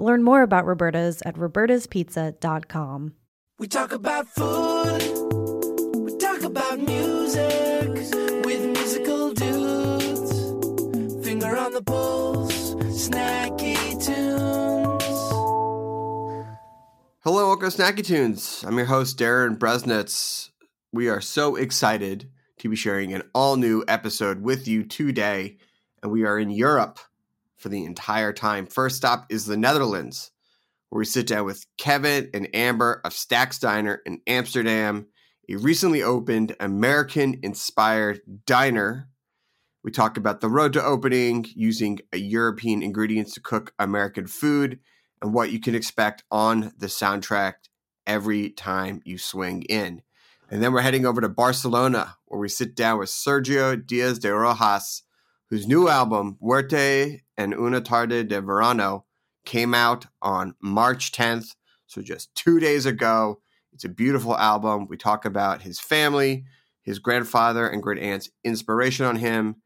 Learn more about Roberta's at robertaspizza.com. We talk about food, we talk about music with musical dudes. Finger on the pulse, snacky tunes. Hello, welcome to Snacky Tunes. I'm your host, Darin Bresnitz. We are so excited to be sharing an all new episode with you today, and we are in Europe for the entire time. First stop is the Netherlands, where we sit down with Kevin and Amber of Stacks Diner in Amsterdam, a recently opened American inspired diner. We talk about the road to opening, using European ingredients to cook American food, and what you can expect on the soundtrack every time you swing in. And then we're heading over to Barcelona, where we sit down with Sergio Diaz de Rojas, whose new album, Muerte en Una Tarde de Verano, came out on March 10th, so just two days ago. It's a beautiful album. We talk about his family, his grandfather and great aunt's inspiration on him,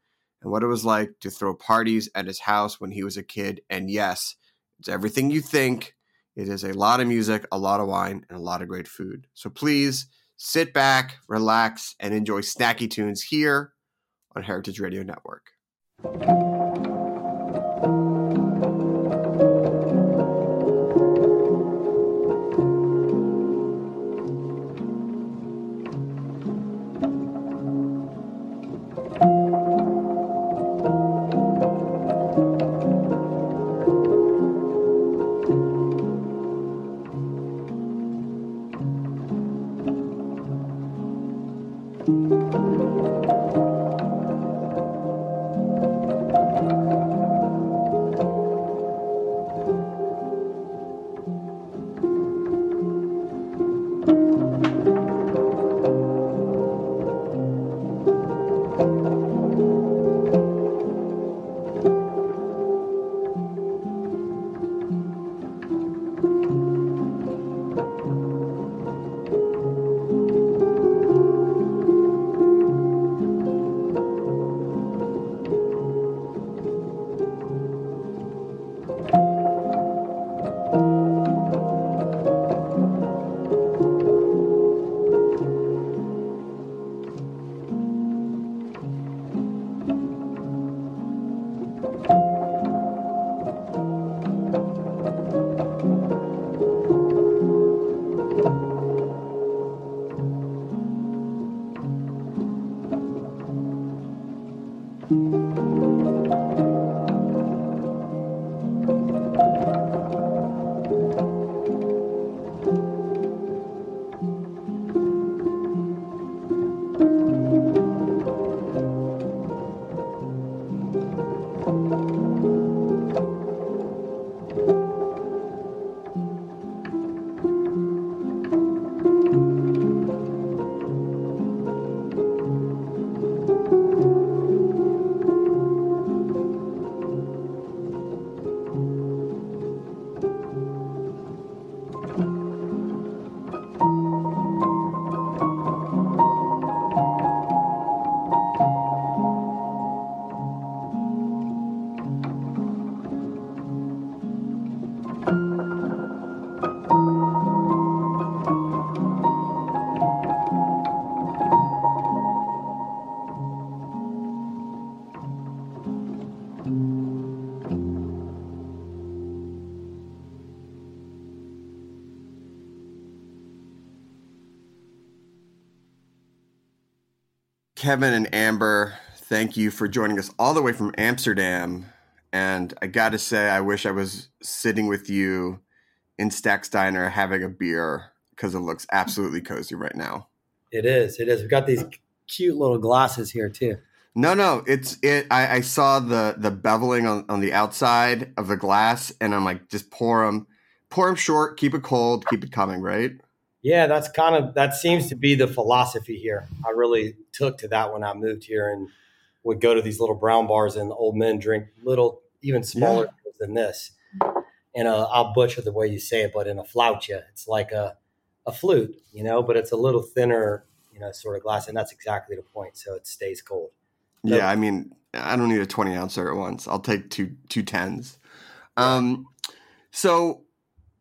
and what it was like to throw parties at his house when he was a kid. And yes, it's everything you think. It is a lot of music, a lot of wine, and a lot of great food. So please sit back, relax, and enjoy snacky tunes here on Heritage Radio Network. Kevin and Amber, thank you for joining us all the way from Amsterdam. And I got to say, I wish I was sitting with you in Stack's Diner having a beer because it looks absolutely cozy right now. It is. It is. We've got these cute little glasses here too. No, no, it's it. I, I saw the the beveling on, on the outside of the glass, and I'm like, just pour them, pour them short, keep it cold, keep it coming, right? Yeah, that's kind of that seems to be the philosophy here. I really took to that when I moved here and would go to these little brown bars and old men drink little, even smaller Yeah. than this. And uh, I'll butcher the way you say it, but in a fluitje, it's like a a flute, you know, but it's a little thinner, you know, sort of glass, and that's exactly the point. So it stays cold. So- Yeah, I mean, I don't need a 20 ouncer at once. I'll take two two tens. Um, so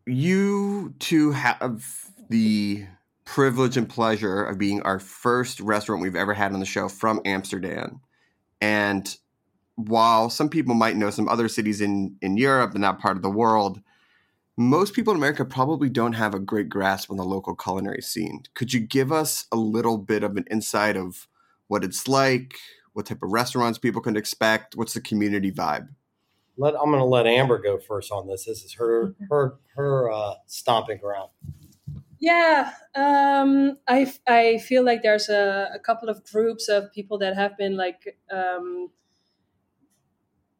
you two have the privilege and pleasure of being our first restaurant we've ever had on the show from Amsterdam. And while some people might know some other cities in in Europe and that part of the world, most people in America probably don't have a great grasp on the local culinary scene. Could you give us a little bit of an insight of what it's like, what type of restaurants people can expect, what's the community vibe? Let I'm going to let Amber go first on this. This is her her her uh, stomping ground. Yeah, um, I, I feel like there's a, a couple of groups of people that have been like um,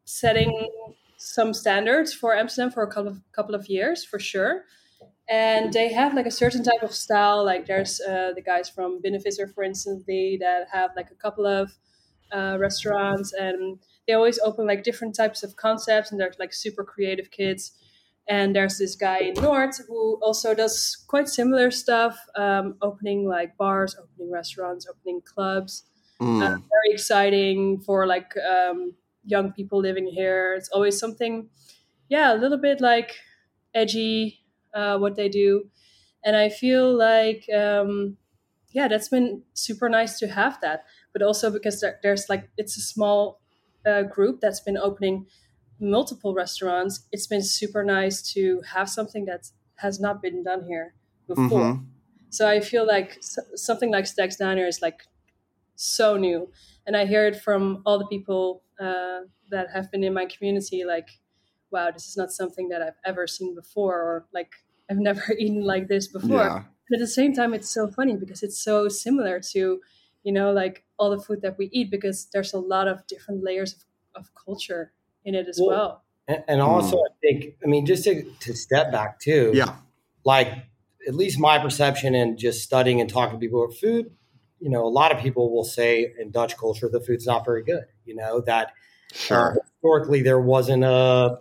setting some standards for Amsterdam for a couple of couple of years for sure, and they have like a certain type of style. Like there's uh, the guys from Binnenvisser, for instance, they that have like a couple of uh, restaurants, and they always open like different types of concepts, and they're like super creative kids and there's this guy in North who also does quite similar stuff, um, opening like bars, opening restaurants, opening clubs. Mm, Uh, very exciting for like um, young people living here. It's always something, yeah, a little bit like edgy uh, what they do, and I feel like um, yeah, that's been super nice to have that. But also because there, there's like it's a small uh, group that's been opening multiple restaurants, it's been super nice to have something that has not been done here before. mhm. So I feel like something like Stack's Diner is like so new, and I hear it from all the people uh, that have been in my community. Like, wow, this is not something that I've ever seen before, or like I've never eaten like this before. Yeah. But at the same time, it's so funny because it's so similar to, you know, like all the food that we eat because there's a lot of different layers of, of culture in it as Well, well. And, and also, I think, I mean, just to, to step back too, Yeah. like at least my perception and just studying and talking to people about food, you know, a lot of people will say in Dutch culture the food's not very good. You know that uh, Sure. historically there wasn't a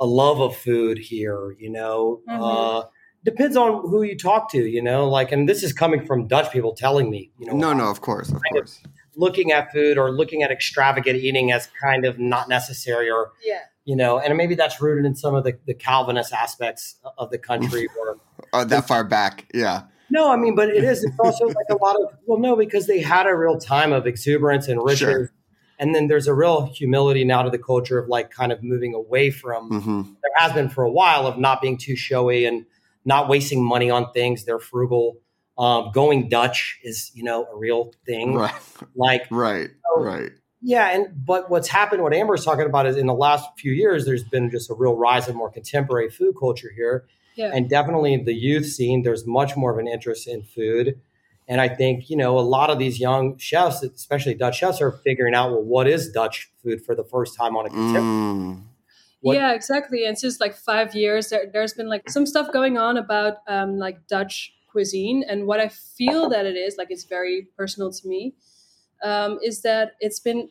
a love of food here. You know, Mhm. uh, depends on who you talk to. You know, like, and this is coming from Dutch people telling me. You know, No, no, of course, of kind of- course. Looking at food or looking at extravagant eating as kind of not necessary or Yeah. you know, and maybe that's rooted in some of the, the Calvinist aspects of the country. Or Oh, that far back. Yeah. no, I mean, but it is. It's also like a lot of well, no, because they had a real time of exuberance and riches, Sure. and then there's a real humility now to the culture of like kind of moving away from. hmm There has been for a while of not being too showy and not wasting money on things. They're frugal. Um, going Dutch is you know a real thing. Right. Like Right. So- Right. Yeah, and but what's happened, what Amber's talking about is in the last few years, there's been just a real rise of more contemporary food culture here. Yeah. And definitely the youth scene, there's much more of an interest in food. And I think, you know, a lot of these young chefs, especially Dutch chefs, are figuring out, well, what is Dutch food for the first time on a contemporary? Mm. What- Yeah, exactly. And since like five years, there, there's been like some stuff going on about um, like Dutch cuisine, and what I feel that it is, like it's very personal to me, um, is that it's been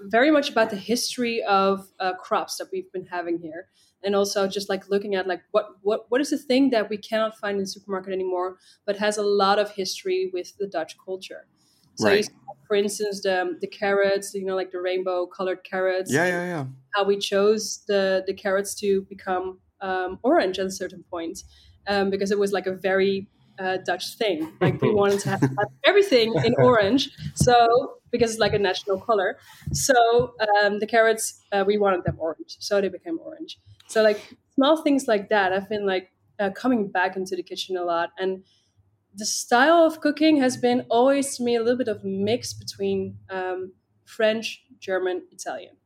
very much about the history of uh, crops that we've been having here, and also just like looking at like what what what is the thing that we cannot find in the supermarket anymore, but has a lot of history with the Dutch culture. So, you Right. see, for instance, the the carrots, you know, like the rainbow colored carrots Yeah, yeah, yeah. how we chose the the carrots to become um, orange at a certain point um, because it was like a very uh, Dutch thing. Like we wanted to have, have everything in orange, so because it's like a national color. So um, the carrots uh, we wanted them orange, so they became orange. So like small things like that, I've been like uh, coming back into the kitchen a lot and. the style of cooking has been always to me a little bit of mix between um, French, German, Italian.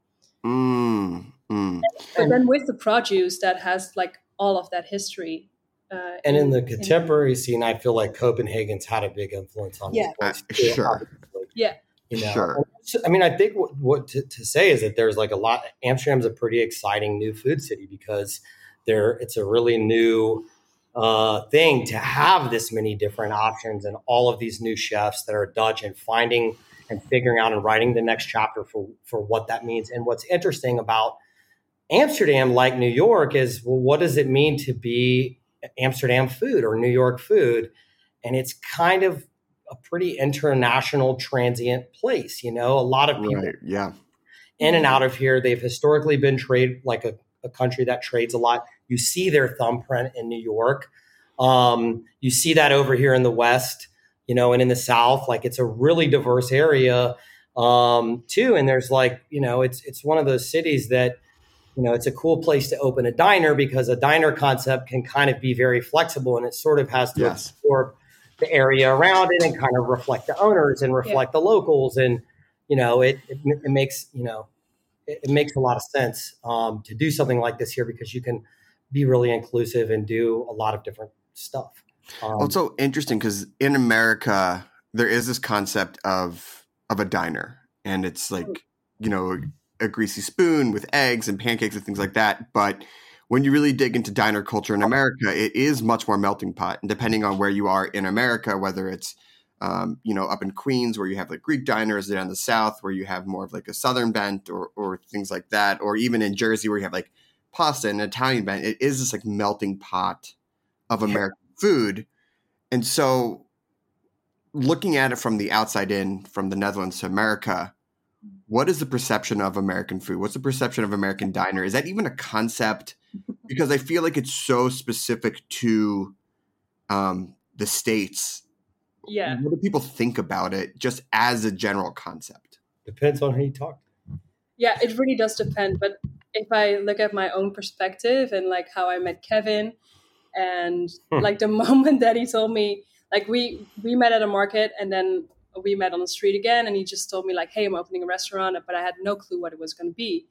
Mm, mm. But then with the produce that has like all of that history. Uh, And in the contemporary scene, I feel like Copenhagen's had a big influence on Yeah. this place. Uh, too, sure. obviously. Yeah. You know, Sure. I mean, I think what, what to, to say is that there's like a lot. Amsterdam's a pretty exciting new food city because there it's a really new uh, thing to have this many different options and all of these new chefs that are Dutch and finding and figuring out and writing the next chapter for for what that means. And what's interesting about Amsterdam, like New York, is well, what does it mean to be Amsterdam food or New York food? And it's kind of a pretty international transient place. You know, a lot of people Right. Yeah. in and out of here. They've historically been trade like a, a country that trades a lot. You see their thumbprint in New York. Um, you see that over here in the West, you know, and in the South. Like it's a really diverse area um, too. And there's like, you know, it's it's one of those cities that, you know, it's a cool place to open a diner because a diner concept can kind of be very flexible and it sort of has to Yes. absorb the area around it and kind of reflect the owners and reflect the locals and you know it it, it makes you know it, it makes a lot of sense um, to do something like this here because you can be really inclusive and do a lot of different stuff. Um, Also interesting because in America there is this concept of of a diner, and it's like you know a greasy spoon with eggs and pancakes and things like that. But when you really dig into diner culture in America, it is much more melting pot. And depending on where you are in America, whether it's um, you know up in Queens where you have like Greek diners, down the South where you have more of like a Southern bent or or things like that, or even in Jersey where you have like pasta and Italian bent, it is this like melting pot of American food. And so looking at it from the outside in, from the Netherlands to America, what is the perception of American food? What's the perception of American diner? Is that even a concept? Because I feel like it's so specific to um, the states. Yeah. What do people think about it just as a general concept? depends on who you talk to Yeah, it really does depend. But if I look at my own perspective and like how I met Kevin, and Hmm. like the moment that he told me, like we we met at a market, and then we met on the street again, and he just told me like, "Hey, I'm opening a restaurant," but I had no clue what it was going to be.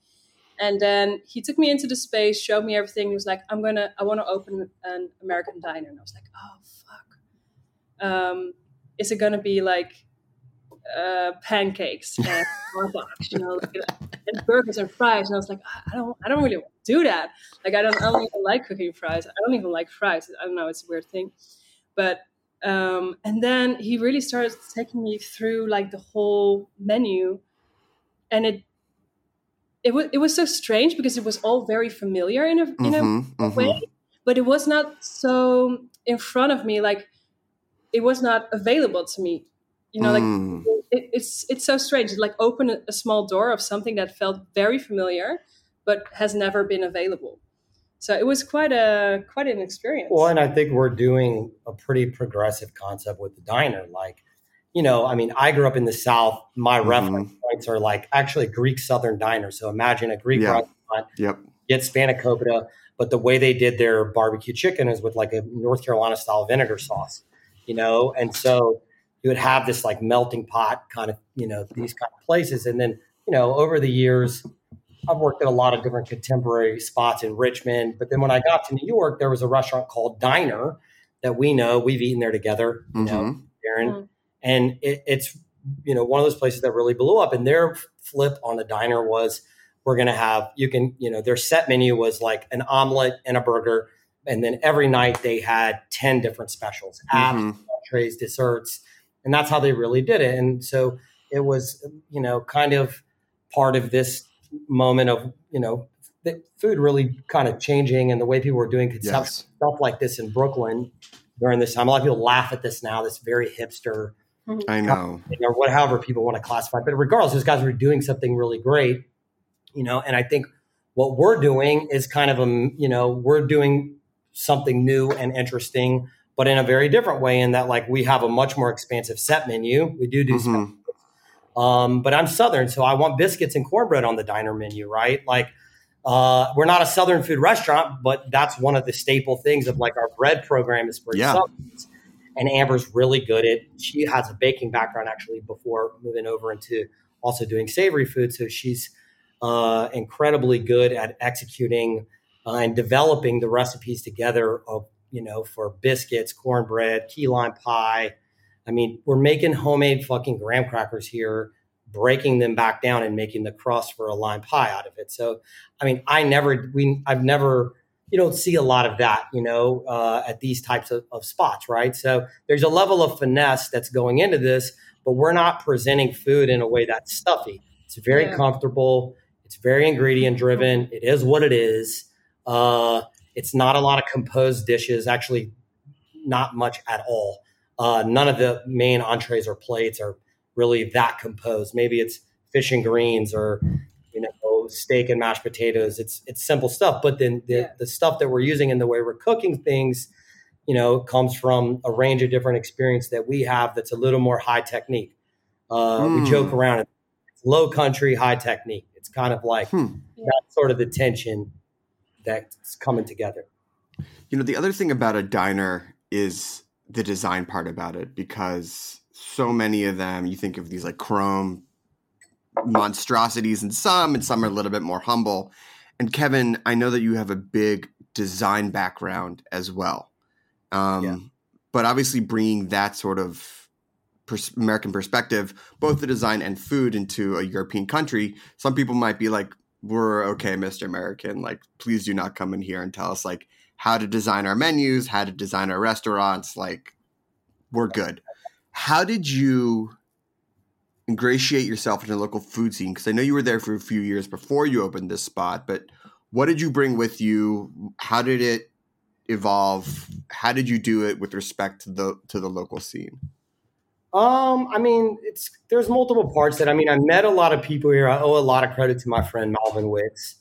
And then he took me into the space, showed me everything. He was like, "I'm gonna, I want to open an American diner," and I was like, "Oh fuck." Um, is it gonna be like uh, pancakes and Starbucks, you know, like, and burgers and fries. And I was like, "Ah, I don't, I don't really want to do that. Like, I don't, I don't even like cooking fries. I don't even like fries. I don't know. It's a weird thing, but um, and then he really started taking me through like the whole menu, and it. It was, it was so strange because it was all very familiar in a, in a Mhm, mhm. way, but it was not so in front of me. Like it was not available to me. You know, like Mm. it, it's it's so strange. It like open a, a small door of something that felt very familiar, but has never been available. So it was quite a quite an experience. Well, and I think we're doing a pretty progressive concept with the diner. Like, you know, I mean, I grew up in the South. My Mhm. reference points are like actually Greek Southern diner. So imagine a Greek Yeah. restaurant, Yep. get spanakopita, but the way they did their barbecue chicken is with like a North Carolina style vinegar sauce, you know? And so you would have this like melting pot kind of, you know, these kind of places. And then, you know, over the years, I've worked at a lot of different contemporary spots in Richmond. But then when I got to New York, there was a restaurant called Diner that we know. We've eaten there together, you know, Mhm. Darin. Mm. And it, it's, you know, one of those places that really blew up. And their flip on the diner was we're going to have, you can, you know, their set menu was like an omelet and a burger. And then every night they had 10 different specials, apps, Mhm. entrees, desserts. And that's how they really did it. And so it was, you know, kind of part of this moment of, you know, the food really kind of changing and the way people were doing consumption Yes. stuff like this in Brooklyn during this time. A lot of people laugh at this now, this very hipster, I know. or what, however people want to classify. But regardless, those guys were doing something really great, you know. And I think what we're doing is kind of a, you know, we're doing something new and interesting, but in a very different way. In that, like, we have a much more expansive set menu. We do do Mhm. Um, but I'm Southern, so I want biscuits and cornbread on the diner menu, right? Like, uh, we're not a Southern food restaurant, but that's one of the staple things of like our bread program is for Yeah. And Amber's really good at. She has a baking background actually before moving over into also doing savory food, so she's uh, incredibly good at executing uh, and developing the recipes together of you know for biscuits, cornbread, key lime pie. I mean, we're making homemade fucking graham crackers here, breaking them back down and making the crust for a lime pie out of it. So, I mean, I never we I've never you don't see a lot of that, you know, uh, at these types of, of spots, right? So there's a level of finesse that's going into this, but we're not presenting food in a way that's stuffy. It's very Yeah. comfortable. It's very ingredient driven. It is what it is. Uh, it's not a lot of composed dishes. Actually, not much at all. Uh, none of the main entrees or plates are really that composed. Maybe it's fish and greens or you know steak and mashed potatoes. It's it's simple stuff. But then the, Yeah. the stuff that we're using in the way we're cooking things, you know, comes from a range of different experience that we have. That's a little more high technique. Uh, Mm. We joke around it. It's low country, high technique. It's kind of like Hmm. that's sort of the tension that's coming together. You know, the other thing about a diner is the design part about it because so many of them, you think of these like chrome monstrosities in some, and some are a little bit more humble. And Kevin, I know that you have a big design background as well. Um, Yeah. But obviously, bringing that sort of pers- American perspective, both the design and food, into a European country, some people might be like, "We're okay, Mister American. Like, please do not come in here and tell us like how to design our menus, how to design our restaurants. Like, we're good." How did you ingratiate yourself into the local food scene? Because I know you were there for a few years before you opened this spot, but what did you bring with you? How did it evolve? How did you do it with respect to the to the local scene? Um, I mean, it's there's multiple parts that I mean, I met a lot of people here. I owe a lot of credit to my friend Malvin Wicks.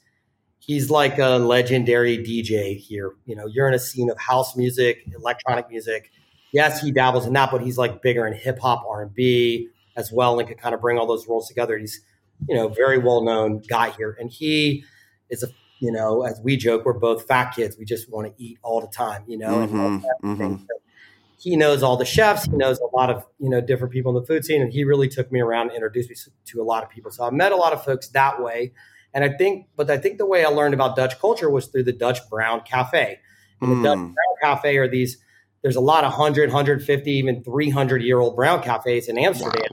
He's like a legendary DJ here. You know, you're in a scene of house music, electronic music. Yes, he dabbles in that, but he's like bigger in hip hop, R and B as well, and can kind of bring all those worlds together. He's, you know, very well known guy here, and he is a, you know, as we joke, we're both fat kids. We just want to eat all the time, you know. and all Mhm, that mhm. So he knows all the chefs. He knows a lot of you know different people in the food scene, and he really took me around and introduced me to a lot of people. So I met a lot of folks that way, and I think, but I think the way I learned about Dutch culture was through the Dutch Brown Cafe. And the Dutch Mm. Brown Cafe are these. There's a lot of 100, 150, even 300 year old brown cafes in Amsterdam.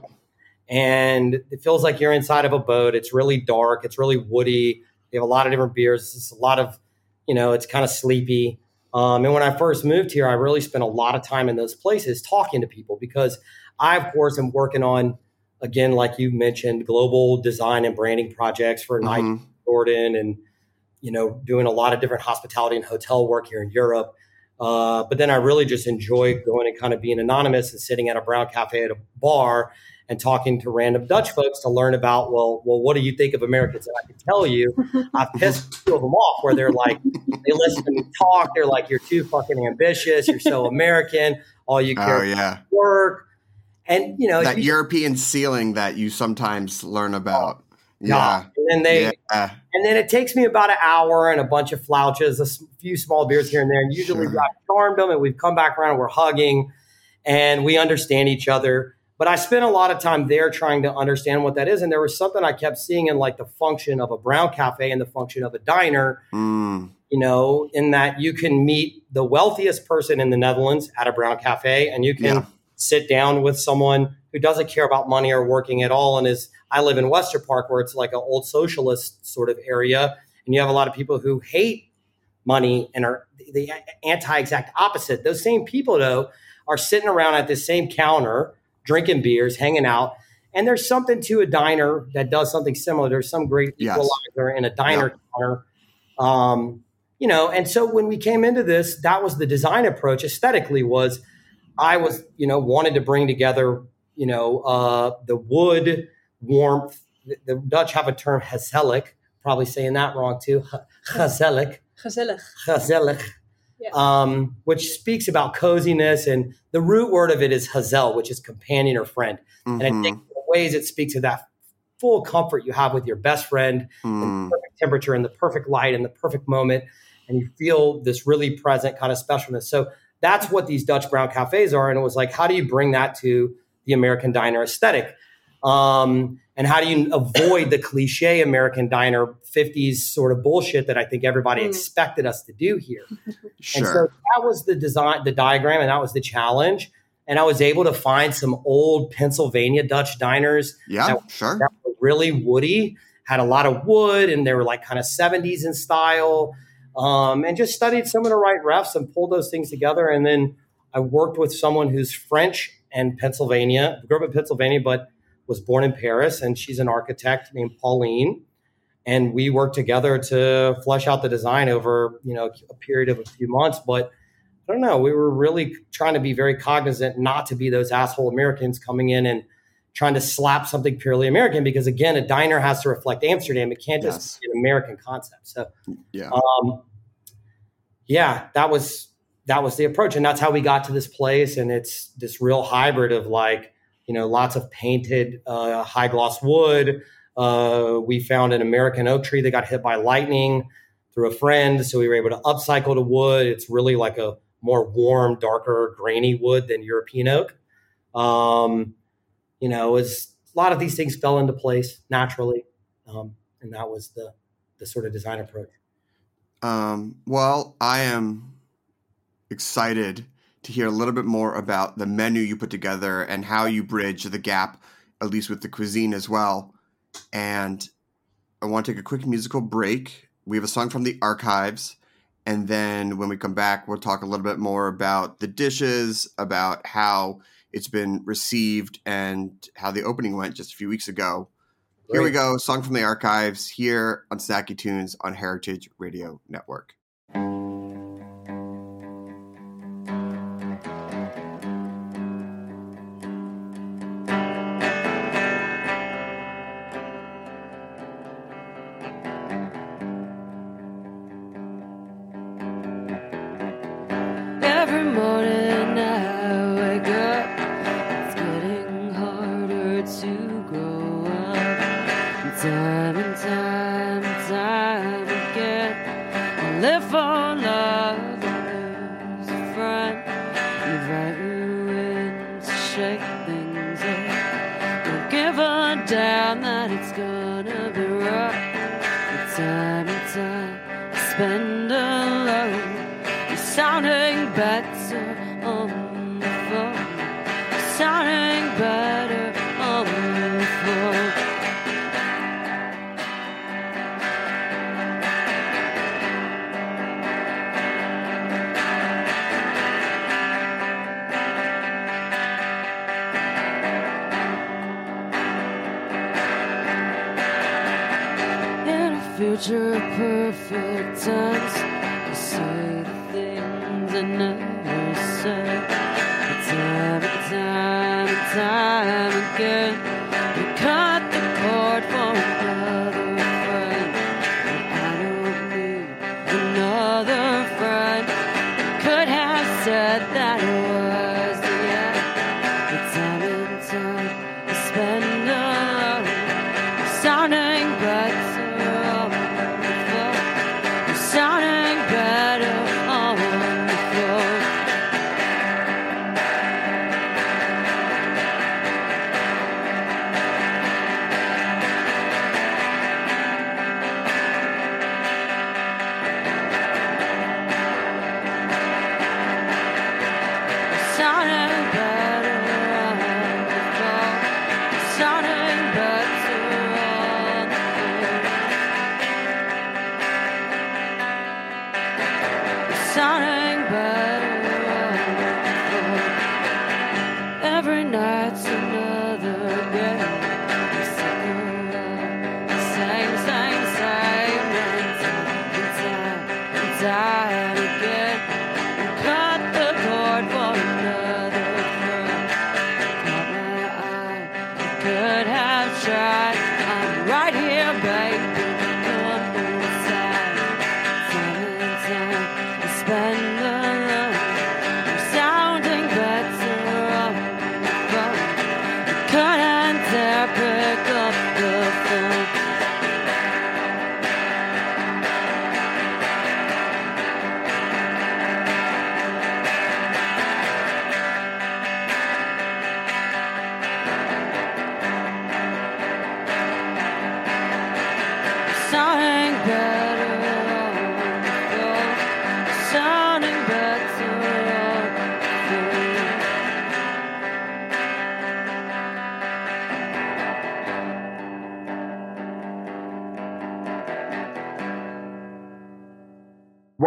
And it feels like you're inside of a boat. It's really dark. It's really woody. They have a lot of different beers. It's a lot of, you know, it's kind of sleepy. Um, and when I first moved here, I really spent a lot of time in those places talking to people because I, of course, am working on, again, like you mentioned, global design and branding projects for Nike Mhm. Jordan and you know doing a lot of different hospitality and hotel work here in Europe. Uh, but then I really just enjoy going and kind of being anonymous and sitting at a brown cafe at a bar and talking to random Dutch folks to learn about well, well, what do you think of Americans? And I can tell you, I've pissed two of them off where they're like, they listen to me talk, they're like, you're too fucking ambitious, you're so American, all you care Oh yeah, about work, and you know, that you- European ceiling that you sometimes learn about. Yeah, God. and then they yeah. And then it takes me about an hour and a bunch of fluitjes, a few small beers here and there. And usually Sure. I've charmed them and we've come back around, we're hugging and we understand each other. But I spent a lot of time there trying to understand what that is. And there was something I kept seeing in like the function of a brown cafe and the function of a diner, Mm. you know, in that you can meet the wealthiest person in the Netherlands at a brown cafe and you can Yeah. Sit down with someone who doesn't care about money or working at all and is I live in Westerpark where it's like an old socialist sort of area and you have a lot of people who hate money and are the anti-exact opposite. Those same people though are sitting around at the same counter drinking beers, hanging out. And there's something to a diner that does something similar. There's some great Yes. equalizer in a diner counter. Um, you know, and so when we came into this, that was the design approach aesthetically was I was, you know, wanted to bring together, you know, uh, the wood warmth. The, the Dutch have a term gezellig, probably saying that wrong too. Gezellig, Gezellig. gezellig, Yeah. um, which speaks about coziness. And the root word of it is gezel, which is companion or friend. And I think the ways it speaks to that full comfort you have with your best friend Mm. the perfect temperature and the perfect light and the perfect moment and you feel this really present kind of specialness so that's what these Dutch brown cafes are. And it was like, how do you bring that to the American diner aesthetic? Um, and how do you avoid the cliche American diner 50s sort of bullshit that I think everybody Mm. expected us to do here? Sure. And so that was the design, the diagram, and that was the challenge. And I was able to find some old Pennsylvania Dutch diners yeah, that- sure. that were really woody, had a lot of wood, and they were like kind of 70s in style. Um, and just studied some of the right refs and pulled those things together. And then I worked with someone who's French and Pennsylvania, grew up in Pennsylvania, but was born in Paris. And she's an architect named Pauline. And we worked together to flesh out the design over, you know, a period of a few months. But I don't know, we were really trying to be very cognizant not to be those asshole Americans coming in and trying to slap something purely American because again, a diner has to reflect Amsterdam. It can't just Yes. be an American concept. So Yeah. um, yeah, that was that was the approach, and that's how we got to this place. And it's this real hybrid of like you know lots of painted uh, high gloss wood. Uh, we found an American oak tree that got hit by lightning through a friend, so we were able to upcycle the wood. It's really like a more warm, darker, grainy wood than European oak. Um, you know, as a lot of these things fell into place naturally, um, and that was the the sort of design approach. Um, well, I am excited to hear a little bit more about the menu you put together and how you bridge the gap, at least with the cuisine as well. And I want to take a quick musical break. We have a song from the archives. And then when we come back, we'll talk a little bit more about the dishes, about how it's been received, and how the opening went just a few weeks ago. Here we go. Song from the archives here on Snacky Tunes on Heritage Radio Network.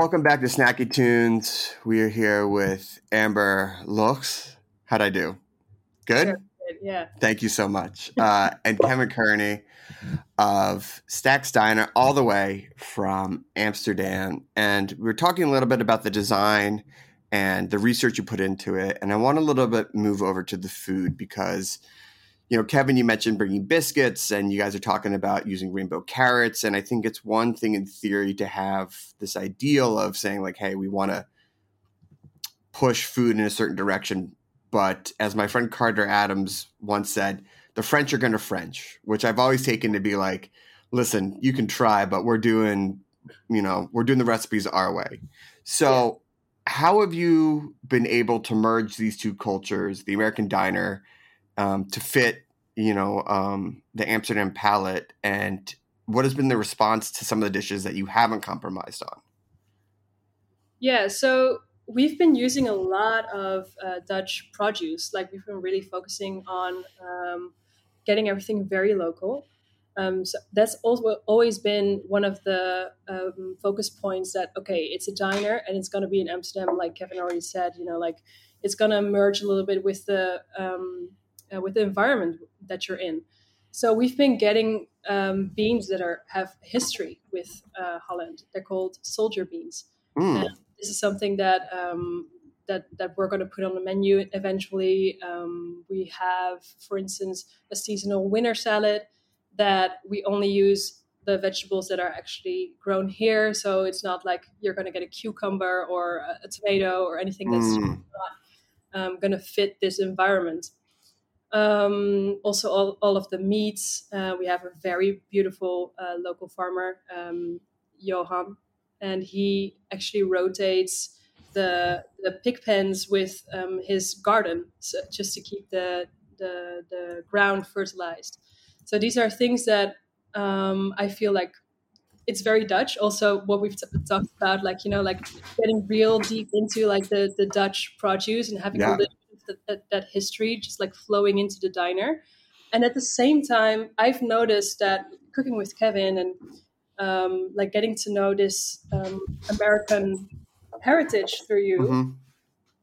Welcome back to Snacky Tunes. We are here with Amber Leugs. How'd I do? Good? Sure. Yeah. Thank you so much. Uh, and Kevin Kearny of Stack Diner, all the way from Amsterdam. And we were talking a little bit about the design and the research you put into it. And I want a little bit move over to the food because, you know, Kevin, you mentioned bringing biscuits and you guys are talking about using rainbow carrots. And I think it's one thing in theory to have this ideal of saying, like, hey, we want to push food in a certain direction. But as my friend Carter Adams once said, the French are going to French, which I've always taken to be like, listen, you can try, but we're doing, you know, we're doing the recipes our way. So, how have you been able to merge these two cultures, the American diner, um, to fit, you know, um, the Amsterdam palate, and what has been the response to some of the dishes that you haven't compromised on? Yeah, so we've been using a lot of uh, Dutch produce. Like we've been really focusing on um, getting everything very local. Um, so that's also always been one of the um, focus points that okay, it's a diner and it's going to be in Amsterdam, like Kevin already said. You know, like it's going to merge a little bit with the um, uh, with the environment that you're in. So we've been getting um, beans that are have history with uh, Holland. They're called soldier beans. Mm. This is something that um, that that we're going to put on the menu eventually. Um, we have, for instance, a seasonal winter salad that we only use the vegetables that are actually grown here. So it's not like you're going to get a cucumber or a, a tomato or anything that's Mm. not um, going to fit this environment. Um, also, all, all of the meats. Uh, we have a very beautiful uh, local farmer, um, Johan, and he actually rotates the the pig pens with um, his garden, so just to keep the, the the ground fertilized. So these are things that um, I feel like it's very Dutch. Also, what we've t- talked about, like you know, like getting real deep into like the the Dutch produce and having Yeah. a little that, that, that history just like flowing into the diner. And at the same time, I've noticed that cooking with Kevin and um, like getting to know this um, American heritage through you, Mhm.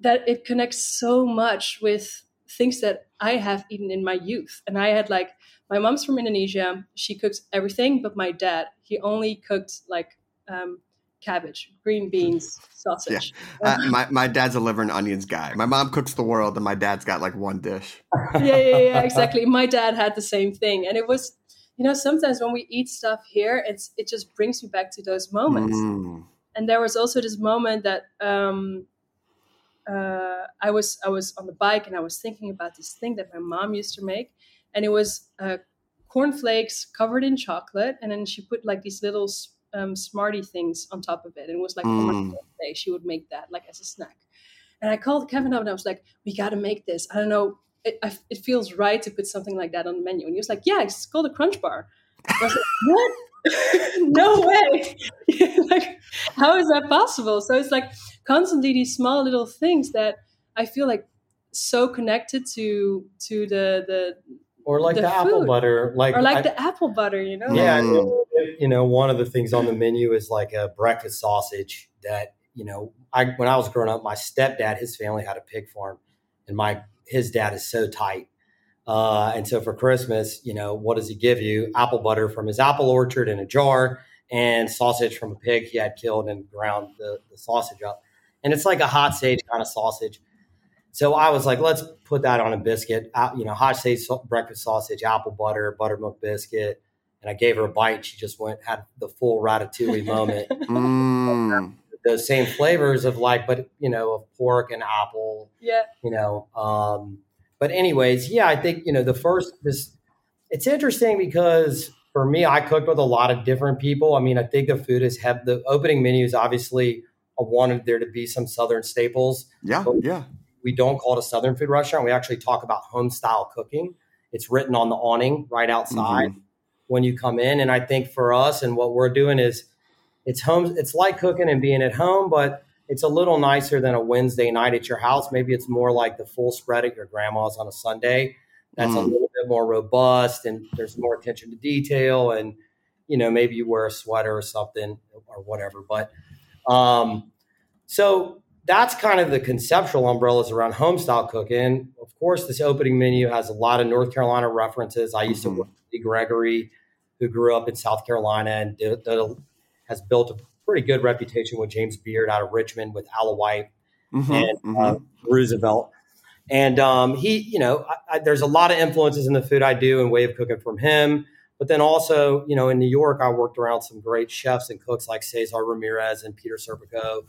that it connects so much with things that I have eaten in my youth. And I had like my mom's from Indonesia. She cooks everything, but my dad he only cooked like um, cabbage, green beans, sausage. Uh, my, my dad's a liver and onions guy. My mom cooks the world, and my dad's got like one dish. yeah, yeah, yeah, exactly. My dad had the same thing, and it was, you know, sometimes when we eat stuff here, it's it just brings me back to those moments. Mm. And there was also this moment that um, uh, I was I was on the bike and I was thinking about this thing that my mom used to make, and it was uh, cornflakes covered in chocolate, and then she put like these little um, Smartie things on top of it, and it was like Mm. she would make that like as a snack. And I called Kevin up and I was like, "We got to make this. I don't know. It, I, it feels right to put something like that on the menu." And he was like, "Yeah, it's called a Crunch Bar." I was like, "What? no way! like, how is that possible?" So it's like constantly these small little things that I feel like so connected to to the the or like The the, apple butter, like or like I- the apple butter, you know? Yeah, Mm. you know, one of the things on the menu is like a breakfast sausage that you know. I when I was growing up, my stepdad, his family had a pig farm, and my his dad is so tight. Uh, and so for Christmas, you know, what does he give you? Apple butter from his apple orchard in a jar, and sausage from a pig he had killed and ground the, the sausage up. And it's like a hot sage kind of sausage. So I was like, let's put that on a biscuit. Uh, you know, hot sage sa- breakfast sausage, apple butter, buttermilk biscuit. And I gave her a bite. She just went had the full ratatouille moment. Mm. Those same flavors of like, but you know, of pork and apple. Yeah. You know, um, but anyways, yeah, I think you know the first this. It's interesting because for me, I cooked with a lot of different people. I mean, I think the food is have the opening menu is obviously. I wanted there to be some southern staples Yeah, yeah. We don't call it a southern food restaurant. We actually talk about home style cooking. It's written on the awning right outside Mhm. when you come in. And I think for us and what we're doing is it's home it's like cooking and being at home, but it's a little nicer than a Wednesday night at your house. Maybe it's more like the full spread at your grandma's on a Sunday. That's a Mm. little bit more robust and there's more attention to detail and you know, maybe you wear a sweater or something or whatever. But Um, so that's kind of the conceptual umbrellas around home style cooking. Of course, this opening menu has a lot of North Carolina references. I used Mhm. to work with Gregory, who grew up in South Carolina and did, did a, has built a pretty good reputation with James Beard out of Richmond with Alewife Mhm, and mhm. uh, Roosevelt. And um, he, you know, I, I, there's a lot of influences in the food I do and way of cooking from him. But then also, you know, in New York, I worked around some great chefs and cooks like Cesar Ramirez and Peter Serpico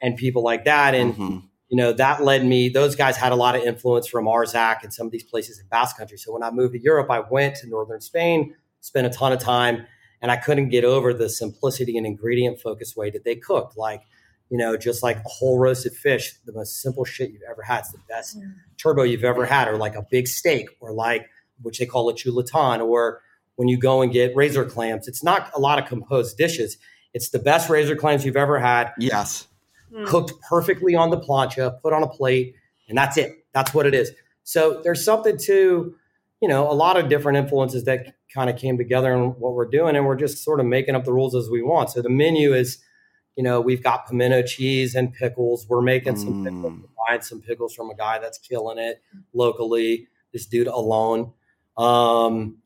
and people like that. And, Mhm. you know, that led me, those guys had a lot of influence from Arzak and some of these places in Basque Country. So when I moved to Europe, I went to Northern Spain, spent a ton of time, and I couldn't get over the simplicity and ingredient focused way that they cooked. Like, you know, just like a whole roasted fish, the most simple shit you've ever had. It's the best turbot you've ever had, or like a big steak, or like, which they call a chuletón, or when you go and get razor clams. It's not a lot of composed dishes. It's the best razor clams you've ever had Yes. Mm. cooked perfectly on the plancha, put on a plate, and that's it. That's what it is. So there's something to, you know, a lot of different influences that kind of came together in what we're doing, and we're just sort of making up the rules as we want. So the menu is, you know, we've got pimento cheese and pickles. We're making some Mm. pickles, buying some pickles from a guy that's killing it locally. This dude alone. Um,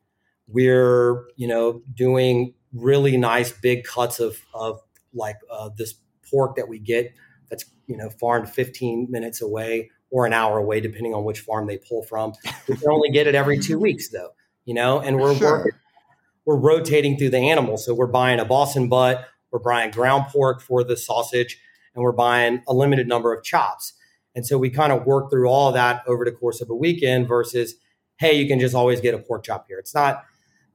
we're you know doing really nice big cuts of of like uh, this pork that we get that's you know farmed 15 minutes away or an hour away depending on which farm they pull from. We can only get it every two weeks though you know and we're Sure. working, we're rotating through the animals. So we're buying a boston butt we're buying ground pork for the sausage and we're buying a limited number of chops. And so we kind of work through all of that over the course of a weekend versus hey you can just always get a pork chop here. It's not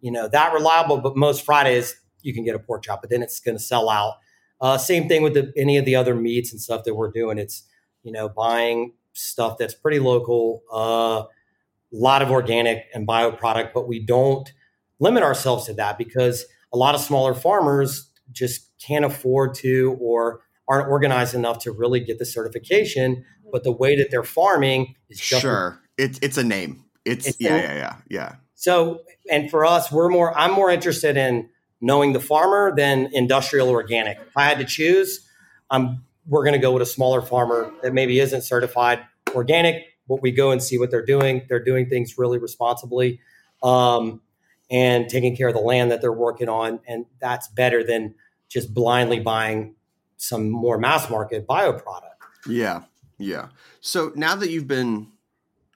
you know that reliable but most fridays you can get a pork chop but then it's going to sell out uh, same thing with the, any of the other meats and stuff that we're doing it's you know buying stuff that's pretty local a uh, lot of organic and bio product but we don't limit ourselves to that because a lot of smaller farmers just can't afford to or aren't organized enough to really get the certification but the way that they're farming is just Sure. It's it's a name. It's, It's yeah, a- yeah, yeah, yeah. so, and for us, we're more, I'm more interested in knowing the farmer than industrial organic. If I had to choose, we're going to go with a smaller farmer that maybe isn't certified organic, but we go and see what they're doing. They're doing things really responsibly um, and taking care of the land that they're working on. And that's better than just blindly buying some more mass market bio product. Yeah, yeah. So now that you've been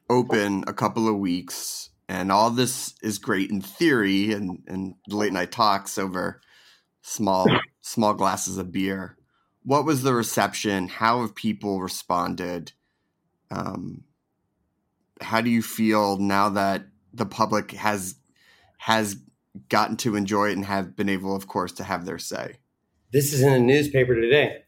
open a couple of weeks and all this is great in theory and, and late night talks over small small glasses of beer, what was the reception? How have people responded? Um, how do you feel now that the public has has gotten to enjoy it and have been able, of course, to have their say? This is in the newspaper today.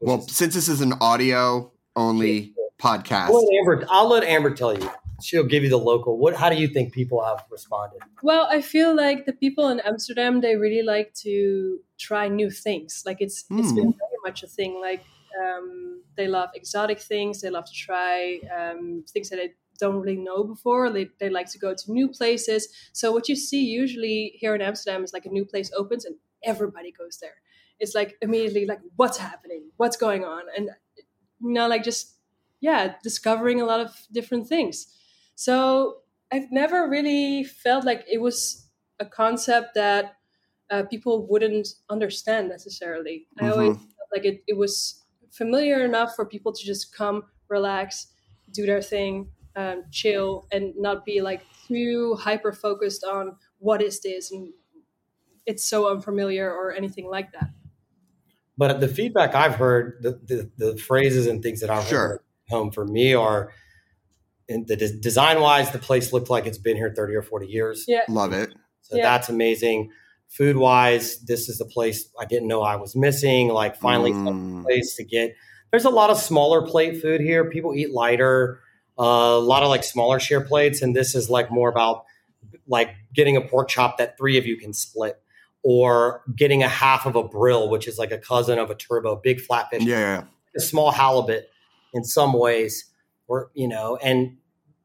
Well, is- since this is an audio only podcast, I'll let Amber. I'll let Amber tell you. She'll give you the local. What? How do you think people have responded? Well, I feel like the people in Amsterdam they really like to try new things. Like it's it's been very much a thing. Like um, they love exotic things. They love to try um, things that they don't really know before. They they like to go to new places. So what you see usually here in Amsterdam is like a new place opens and everybody goes there. It's like immediately like what's happening, what's going on, and you know like just yeah discovering a lot of different things. So I've never really felt like it was a concept that uh, people wouldn't understand necessarily. I always felt like it, it was familiar enough for people to just come, relax, do their thing, um, chill, and not be like too hyper focused on what is this and it's so unfamiliar or anything like that. But the feedback I've heard, the the, the phrases and things that I've Sure. heard home for me are, in the des- design wise, the place looked like it's been here thirty or forty years. Yeah. love it. So Yeah. that's amazing. Food wise, this is the place I didn't know I was missing. Like finally, some Mm. place to get. There's a lot of smaller plate food here. People eat lighter, uh, a lot of like smaller share plates, and this is like more about like getting a pork chop that three of you can split, or getting a half of a brill, which is like a cousin of a turbot, big flatfish, Yeah, yeah, a small halibut in some ways, or you know, and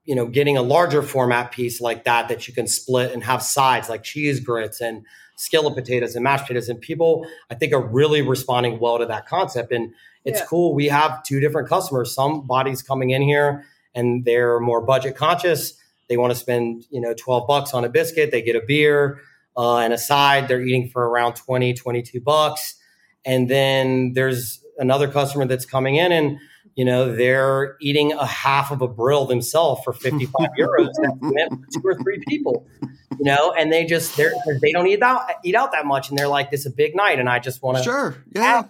you know, getting a larger format piece like that that you can split and have sides like cheese grits and skillet potatoes and mashed potatoes. And people, I think, are really responding well to that concept. And it's Yeah. cool. We have two different customers. Somebody's coming in here and they're more budget conscious. They want to spend, you know, 12 bucks on a biscuit. They get a beer uh, and a side. They're eating for around 20, 22 bucks. And then there's another customer that's coming in and, you know, they're eating a half of a brill themselves for 55 euros. That's meant for two or three people, you know, and they just, they're, they don't eat out, eat out that much. And they're like, this is a big night. And I just want to Sure. Yeah.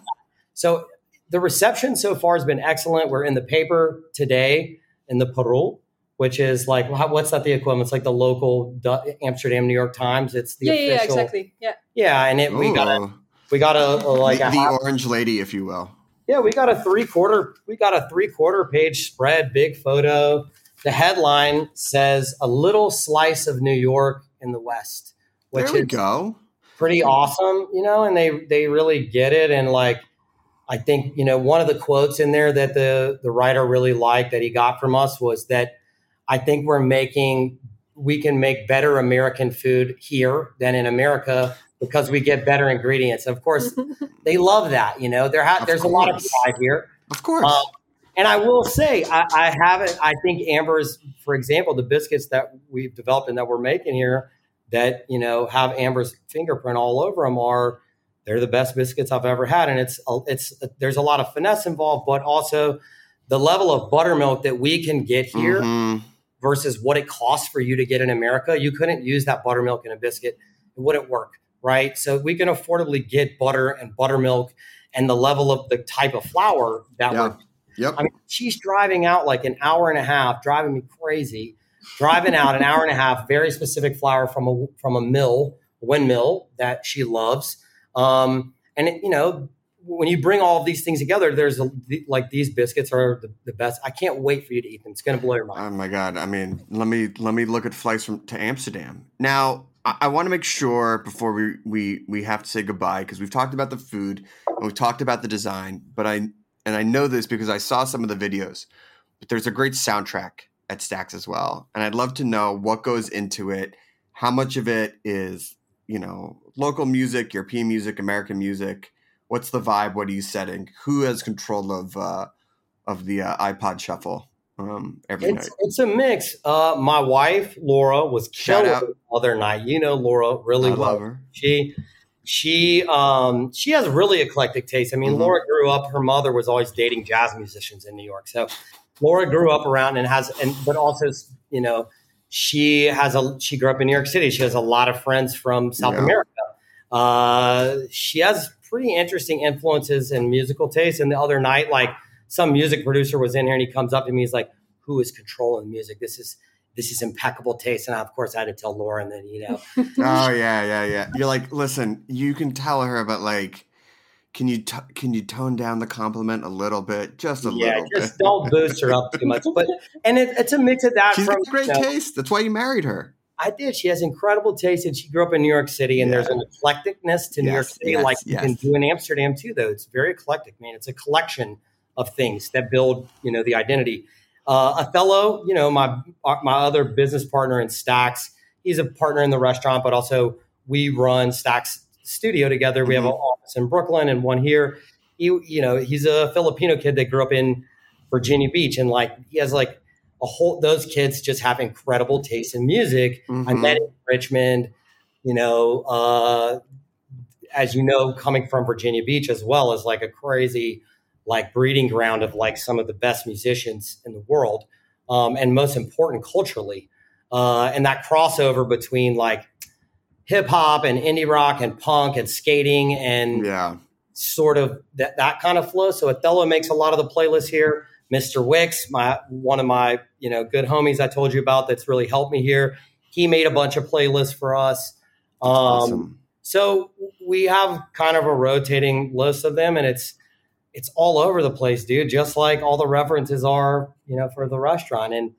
so the reception so far has been excellent. We're in the paper today in the Parool, which is like what's that the equivalent? It's like the local Du- Amsterdam New York Times. It's the yeah, yeah, yeah, exactly. Yeah. Yeah, and it, we got a we got a, a like the, a the orange lady, if you will. Yeah we got a three quarter we got a three quarter page spread, big photo. The headline says a little slice of New York in the West, which there we is go. pretty awesome, you know, and they they really get it. And like, I think you know, one of the quotes in there that the the writer really liked that he got from us was that I think we're making we can make better American food here than in America because we get better ingredients. Of course, they love that. You know, there ha- Of there's a lot of pride here. Of course. Um, and I will say, I, I haven't. I think Amber's, for example, the biscuits that we've developed and that we're making here, that you know have Amber's fingerprint all over them, are they're the best biscuits I've ever had. And it's it's there's a lot of finesse involved, but also the level of buttermilk that we can get here Mhm. versus what it costs for you to get in America. You couldn't use that buttermilk in a biscuit; it wouldn't work, right? So we can affordably get butter and buttermilk, and the level of the type of flour that Yeah. we're Yep. I mean, she's driving out like an hour and a half, driving me crazy. Driving out an hour and a half, very specific flour from a from a mill, windmill that she loves. Um, and it, you know, when you bring all of these things together, there's a, like these biscuits are the, the best. I can't wait for you to eat them. It's going to blow your mind. Oh my god! I mean, let me let me look at flights from to Amsterdam. Now, I, want to make sure before we we we have to say goodbye because we've talked about the food and we've talked about the design, but I and I know this because I saw some of the videos. But there's a great soundtrack at Stacks as well, and I'd love to know what goes into it, how much of it is you know local music, European music, American music. What's the vibe? What are you setting? Who has control of uh, of the uh, iPod shuffle um, every It's, night? it's a mix. Uh, my wife Laura was Shout killer out. the other night. You know Laura really I well. love her. She she um she has really eclectic taste. I mean, Mhm. Laura grew up. Her mother was always dating jazz musicians in New York, so Laura grew up around and has and but also you know she has a she grew up in New York City. She has a lot of friends from South Yeah. America. Uh, she has pretty interesting influences and musical taste. And the other night, like some music producer was in here and he comes up to me. He's like, "Who is controlling the music? This is." This is impeccable taste, and I, of course, I had to tell Lauren that you know, Oh yeah, yeah, yeah. You're like, listen, you can tell her, but like, can you t- can you tone down the compliment a little bit, just a yeah, little Yeah, just bit? don't boost her up too much. But and it, it's a mix of that. She's from got great you know, taste. That's why you married her. I did. She has incredible taste, and she grew up in New York City. And Yeah. there's an eclecticness to New York City, yes, like you can do in Amsterdam too. Though it's very eclectic, man. It's a collection of things that build, you know, the identity. Uh, Othello, you know, my my other business partner in Stacks, he's a partner in the restaurant, but also we run Stacks Studio together. We have Mm-hmm. an office in Brooklyn and one here. He, you know, he's a Filipino kid that grew up in Virginia Beach, and like he has like a whole. Those kids just have incredible taste in music. I Mhm. met in Richmond, you know, uh, as you know, coming from Virginia Beach as well as like a crazy, like breeding ground of like some of the best musicians in the world, um, and most important culturally, uh, and that crossover between like hip hop and indie rock and punk and skating and Yeah, sort of that, that kind of flow. So Othello makes a lot of the playlists here. Mr. Wicks, my one of my you know good homies I told you about that's really helped me here. He made a bunch of playlists for us. Um, awesome. So we have kind of a rotating list of them, and it's it's all over the place, dude. Just like all the references are, you know, for the restaurant. And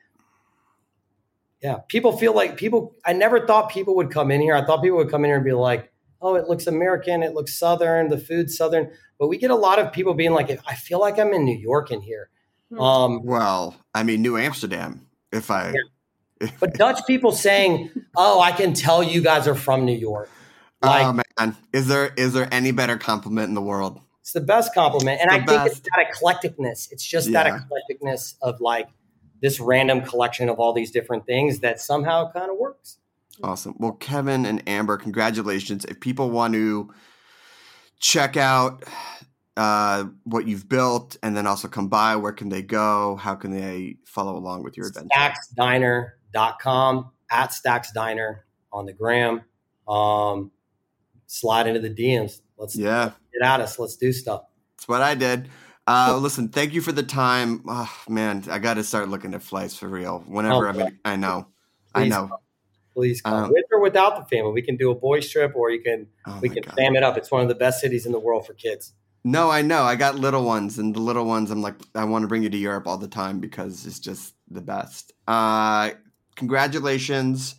yeah, people feel like people. I never thought people would come in here. I thought people would come in here and be like, "Oh, it looks American. It looks Southern. The food's Southern." But we get a lot of people being like, "I feel like I'm in New York in here." Hmm. Um, Well, I mean, New Amsterdam. if I. But Dutch people saying, "Oh, I can tell you guys are from New York." Like oh man, is there is there any better compliment in the world? It's the best compliment, and I think it's that eclecticness. It's just that Yeah. eclecticness of like this random collection of all these different things that somehow kind of works. Awesome. Well, Kevin and Amber, congratulations. If people want to check out uh, what you've built and then also come by, where can they go? How can they follow along with your adventure? stacksdiner.com at Stacks Diner on the gram. Um, slide into the DMs. Let's Yeah, get at us. Let's do stuff. that's what I did. Uh, listen, thank you for the time. Oh, man, I got to start looking at flights for real. Whenever Oh, I'm in, I know. I know. come. Please come Um, with or without the family. We can do a boys trip, or you can Oh we can God. fam it up. It's one of the best cities in the world for kids. No, I know. I got little ones, and the little ones, I'm like, I want to bring you to Europe all the time because it's just the best. Uh, congratulations.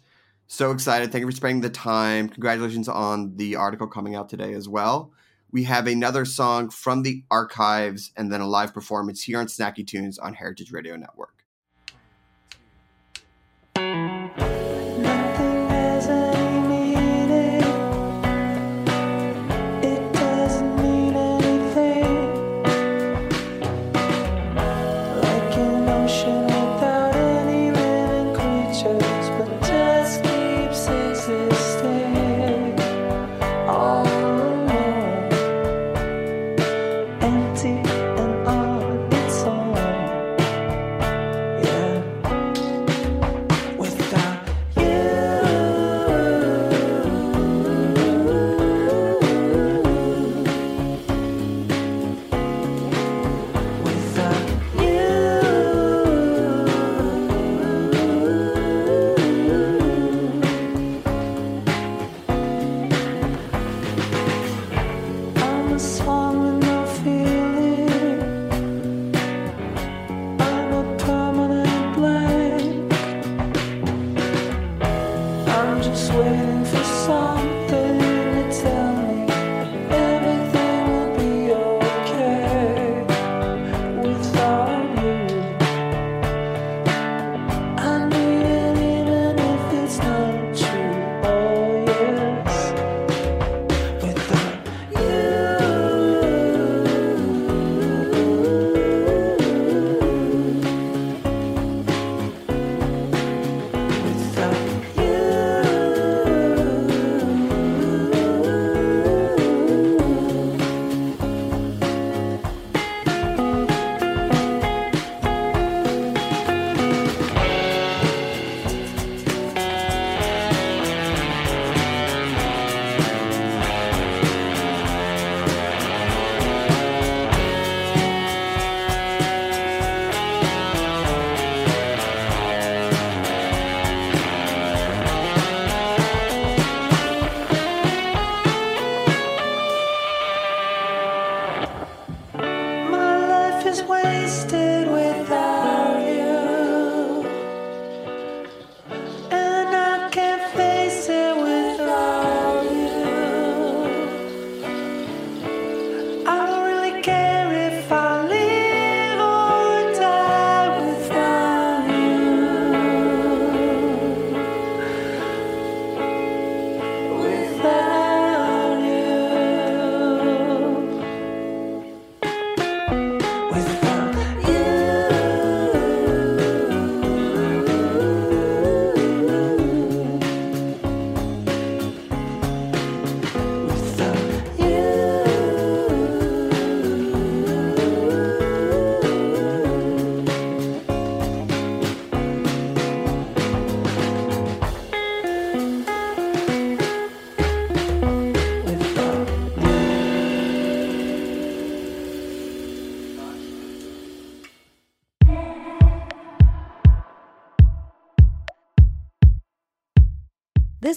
So excited. Thank you for spending the time. Congratulations on the article coming out today as well. We have another song from the archives and then a live performance here on Snacky Tunes on Heritage Radio Network.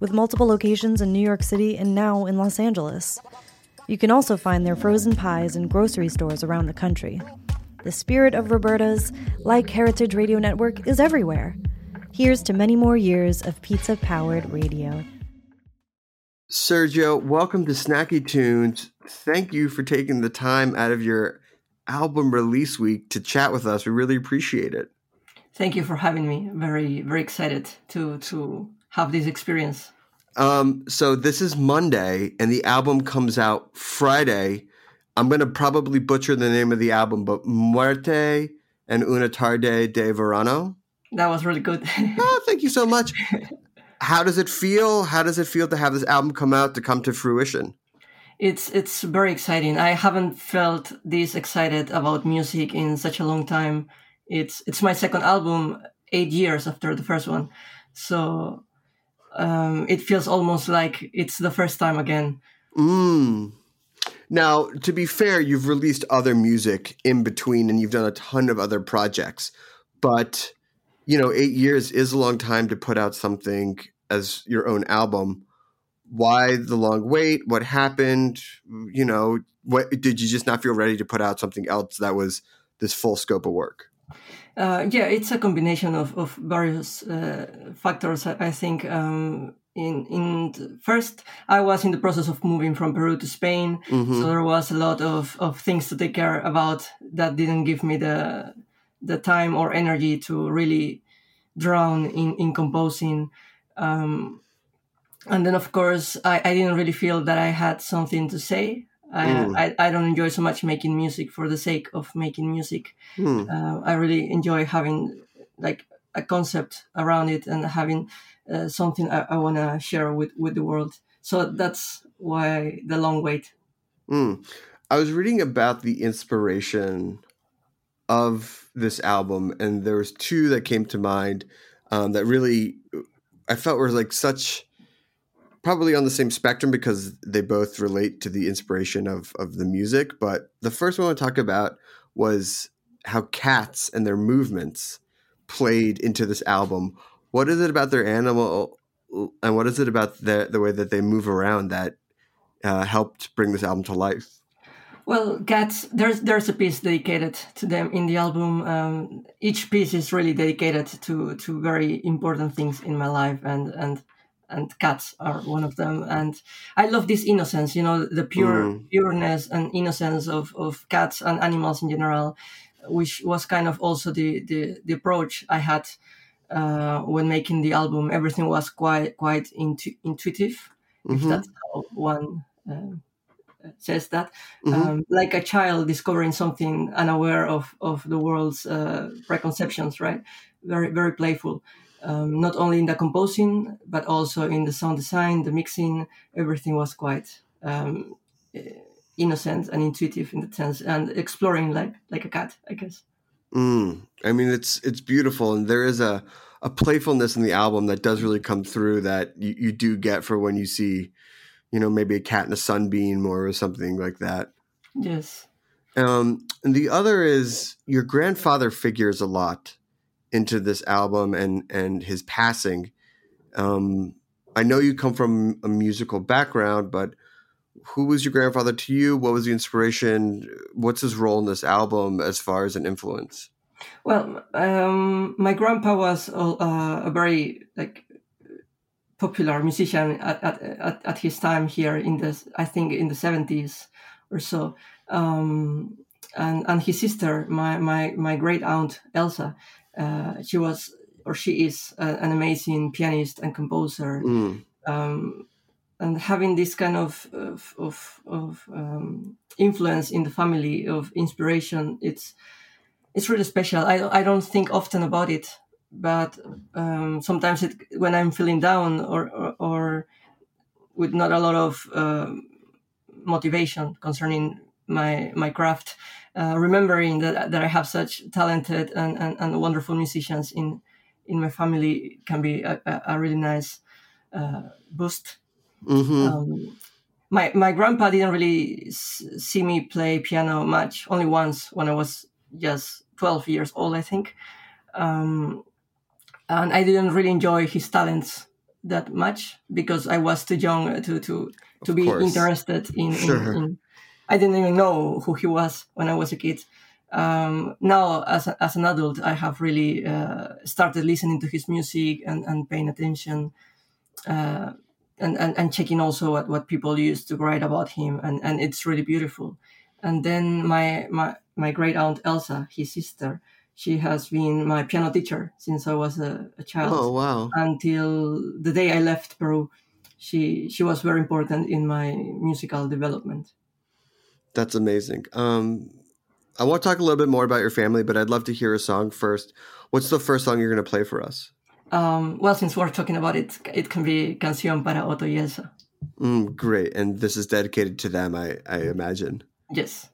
with multiple locations in New York City and now in Los Angeles. You can also find their frozen pies in grocery stores around the country. The spirit of Roberta's, like Heritage Radio Network, is everywhere. Here's to many more years of pizza powered radio. Sergio, welcome to Snacky Tunes. Thank you for taking the time out of your album release week to chat with us. We really appreciate it. Thank you for having me. Very, very excited to to have this experience. Um, so this is Monday, and the album comes out Friday. I'm gonna probably butcher the name of the album, but Muerte en Una Tarde de Verano. That was really good. Oh, thank you so much. How does it feel? How does it feel to have this album come out to come to fruition? it's it's very exciting. I haven't felt this excited about music in such a long time. It's it's my second album, eight years after the first one, so um, it feels almost like it's the first time again. Mm. Now, to be fair, you've released other music in between and you've done a ton of other projects. But, you know, eight years is a long time to put out something as your own album. Why the long wait? What happened? You know, what did you just not feel ready to put out something else that was this full scope of work? Uh, yeah, it's a combination of, of various uh, factors. I, I think um, in in first I was in the process of moving from Peru to Spain, Mhm. so there was a lot of, of things to take care about that didn't give me the the time or energy to really drown in in composing. Um, and then of course I, I didn't really feel that I had something to say. I, Mm. I I don't enjoy so much making music for the sake of making music Hmm. uh, I really enjoy having like a concept around it and having uh, something I, I want to share with, with the world. So that's why the long wait. Mm. I was reading about the inspiration of this album, and there was two that came to mind um, that really I felt were like such probably on the same spectrum because they both relate to the inspiration of of the music. But the first one I want to talk about was how cats and their movements played into this album. What is it about their animal, and what is it about the the way that they move around that uh, helped bring this album to life? Well, cats. There's there's a piece dedicated to them in the album. Um, each piece is really dedicated to to very important things in my life, and and and cats are one of them. And I love this innocence. You know, the pure Mm. pureness and innocence of of cats and animals in general, which was kind of also the the, the approach I had uh, when making the album. Everything was quite quite intu- intuitive, if Mhm. that's how one. Um, says that Mhm. um, like a child discovering something unaware of of the world's uh, preconceptions right very very playful um, not only in the composing but also in the sound design the mixing everything was quite um, eh, innocent and intuitive in the sense and exploring like like a cat i guess Mm. I mean, it's it's beautiful, and there is a a playfulness in the album that does really come through that you, you do get for when you see, you know, maybe a cat in a sunbeam or something like that. yes Um, and the other is your grandfather figures a lot into this album and and his passing. Um, I know you come from a musical background, but who was your grandfather to you? What was the inspiration? What's his role in this album as far as an influence? Well, um, my grandpa was uh, a very like popular musician at, at, at, his time here in the I think in the seventies or so, um, and and his sister, my my my great aunt Elsa, she was or she is a, an amazing pianist and composer Mm. um, and having this kind of of, of, of um, influence in the family of inspiration it's it's really special. I I don't think often about it, but um, sometimes it when I'm feeling down or or, or with not a lot of um, motivation concerning my my craft, uh, remembering that that I have such talented and, and, and wonderful musicians in in my family can be a, a, really nice uh, boost. hmm Um, my my grandpa didn't really s- see me play piano much. Only once when I was just twelve years old, I think. Um, and I didn't really enjoy his talents that much because I was too young to to to Of be course. interested in, in, in. I didn't even know who he was when I was a kid. Um, now, as a, as an adult, I have really uh, started listening to his music and, and paying attention, uh, and, and and checking also what, what people used to write about him, and, and it's really beautiful. And then my my my great aunt Elsa, his sister, she has been my piano teacher since I was a, a child Oh wow. until the day I left Peru. She she was very important in my musical development. That's amazing. Um, I want to talk a little bit more about your family, but I'd love to hear a song first. What's the first song you're going to play for us? Um, well, since we're talking about it, it can be Canción para Otto y Elsa. Mm, great, and this is dedicated to them, I, I imagine. Yes.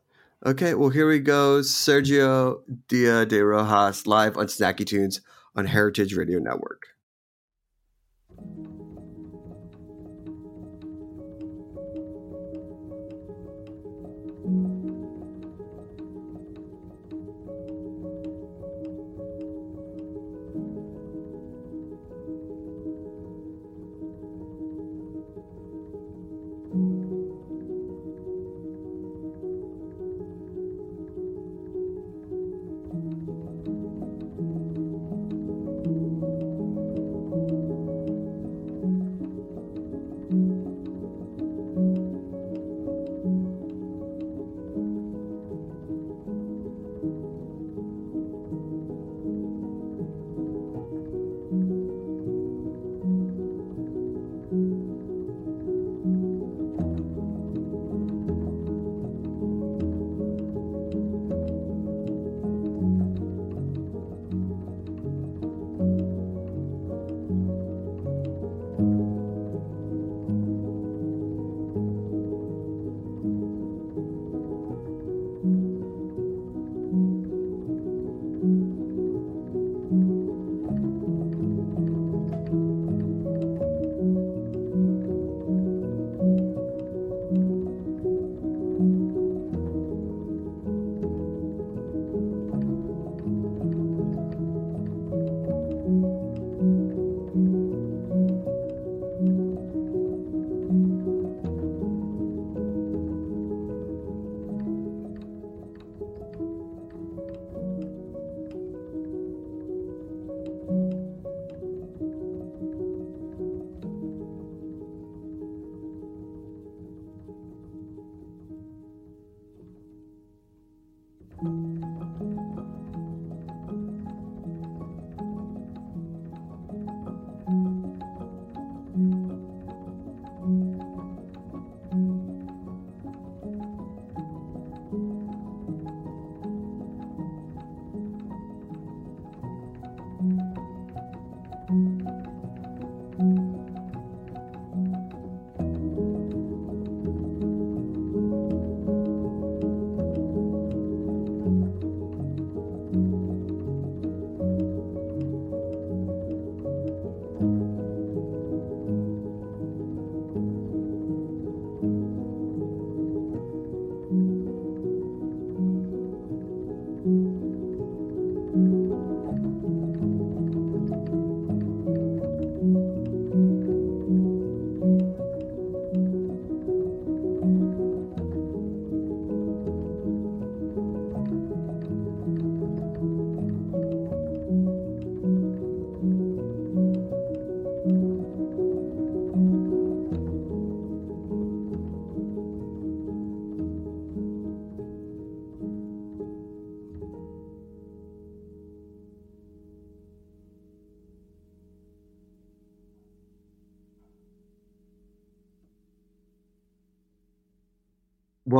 Okay, well here we go. Sergio Díaz de Rojas live on Snacky Tunes on Heritage Radio Network.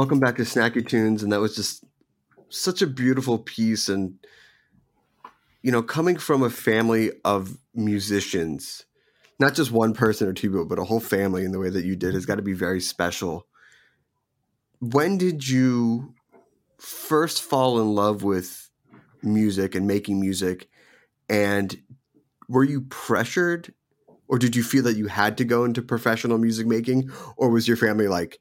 Welcome back to Snacky Tunes, and that was just such a beautiful piece. And you know coming from a family of musicians not just one person or two people but a whole family in the way that you did has got to be very special. When did you first fall in love with music and making music? And were you pressured or did you feel that you had to go into professional music making? Or was your family like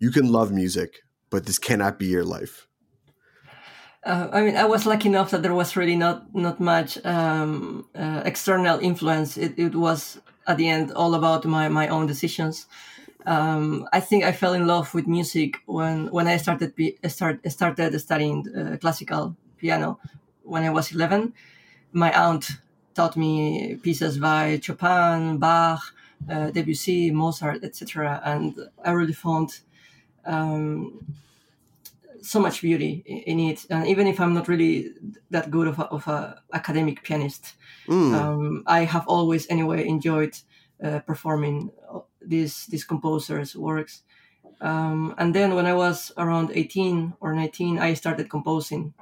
you can love music but this cannot be your life uh, I mean, I was lucky enough that there was really not not much um, uh, external influence. It, it was at the end all about my my own decisions. Um, I think I fell in love with music when when I started be, start started studying uh, classical piano when I was eleven. My aunt taught me pieces by Chopin, Bach, uh, Debussy, Mozart, etc., and I really found. Um, so much beauty in it and even if i'm not really that good of a, of a academic pianist Mm. um, i have always anyway enjoyed uh, performing these these composers works um, and then when i was around 18 or 19 i started composing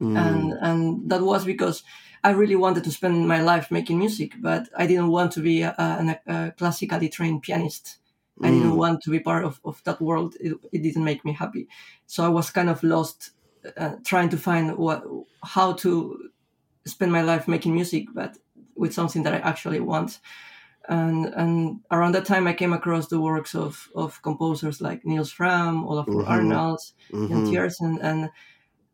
Mm. and and that was because i really wanted to spend my life making music but i didn't want to be a, a, a classically trained pianist I didn't Mm. want to be part of, of that world. It, it didn't make me happy. So I was kind of lost uh, trying to find what how to spend my life making music, but with something that I actually want. And and around that time, I came across the works of, of composers like Nils Frahm, Olafur Mhm. Arnalds, Yann Mhm. Tiersen, and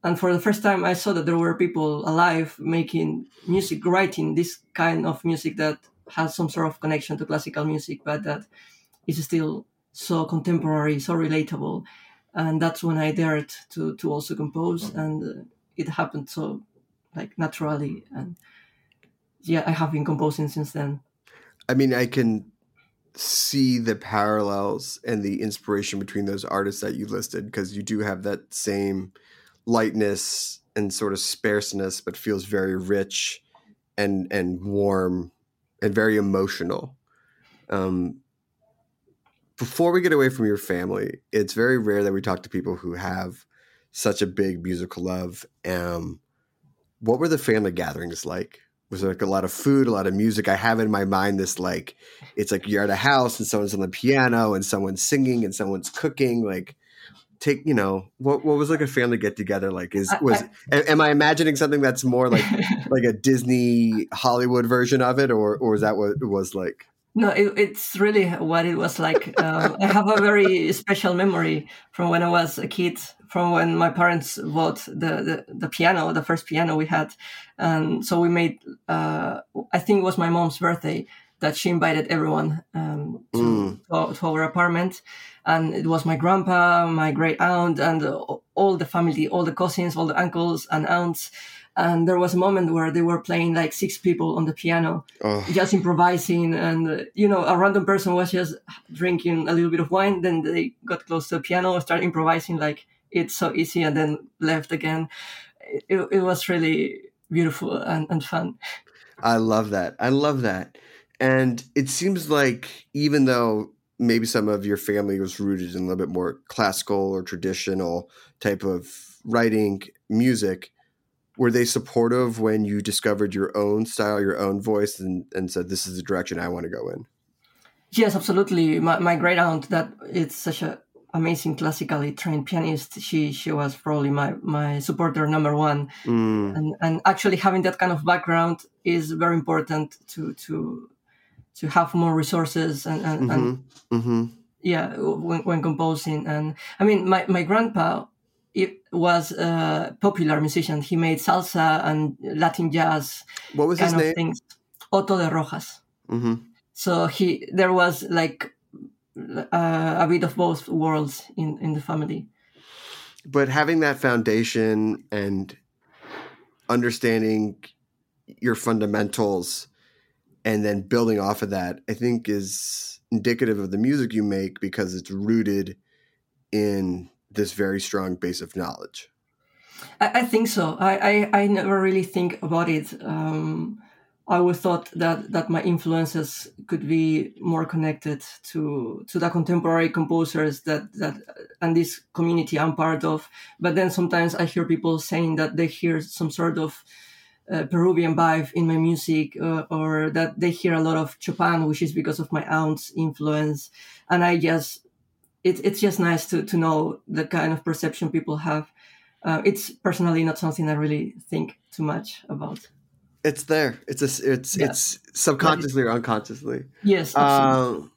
and for the first time, I saw that there were people alive making music, writing this kind of music that has some sort of connection to classical music, but that is still so contemporary, so relatable. And that's when I dared to to also compose, and uh, it happened so like naturally. And yeah, I have been composing since then. I mean, I can see the parallels and the inspiration between those artists that you listed because you do have that same lightness and sort of sparseness, but feels very rich and and warm and very emotional. Um, before we get away from your family, it's very rare that we talk to people who have such a big musical love. Um, what were the family gatherings like? Was there like a lot of food, a lot of music? I have in my mind this like it's like you're at a house and someone's on the piano and someone's singing and someone's cooking. Like, take you know what what was like a family get together like? Is I- was am I imagining something that's more like like a Disney Hollywood version of it, or or is that what it was like? No, it, it's really what it was like. Uh, I have a very special memory from when I was a kid, from when my parents bought the, the, the piano, the first piano we had. And so we made, uh, I think it was my mom's birthday that she invited everyone um, to, Mm. to, to our apartment. And it was my grandpa, my great aunt, and uh, all the family, all the cousins, all the uncles and aunts. And there was a moment where they were playing like six people on the piano Oh, just improvising and uh, you know a random person was just drinking a little bit of wine then they got close to the piano started improvising like it's so easy and then left again it, it was really beautiful and, and fun I love that. I love that. And it seems like even though maybe some of your family was rooted in a little bit more classical or traditional type of writing music, were they supportive when you discovered your own style, your own voice, and, and said, this is the direction I want to go in? yes absolutely. My, my great aunt that it's such a amazing classically trained pianist she she was probably my my supporter number one. Mm, and and actually having that kind of background is very important to to to have more resources and and, and hmm hmm yeah when, when composing. And i mean my, my grandpa it was a popular musician. He made salsa and latin jazz What was his kind of name? things. Otto de rojas. Hmm so he there was like uh, a bit of both worlds in in the family. But having that foundation and understanding your fundamentals and then building off of that, I think is indicative of the music you make because it's rooted in this very strong base of knowledge. I, I think so. I, I, I never really think about it. Um, I always thought that that my influences could be more connected to to the contemporary composers that that and this community I'm part of. But then sometimes I hear people saying that they hear some sort of uh, Peruvian vibe in my music, uh, or that they hear a lot of Chopin, which is because of my aunt's influence. And I just, it, it's just nice to to know the kind of perception people have. Uh, it's personally not something I really think too much about. It's there. It's a, it's Yeah. it's subconsciously or unconsciously. Yes. Um,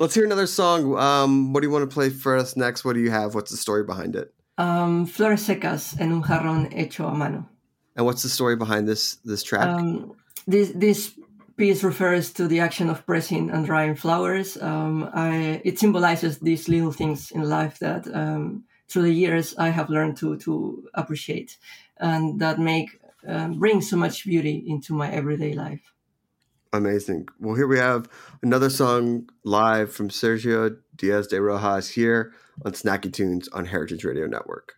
let's hear another song. Um, what do you want to play for us next? What do you have? What's the story behind it? um, flores secas en un jarrón hecho a mano. And what's the story behind this this track? Um, this this piece refers to the action of pressing and drying flowers. Um, I, it symbolizes these little things in life that um, through the years I have learned to to appreciate, and that make um, bring so much beauty into my everyday life. Amazing. Well, here we have another song live from Sergio Díaz de Rojas here on Snacky Tunes on Heritage Radio Network.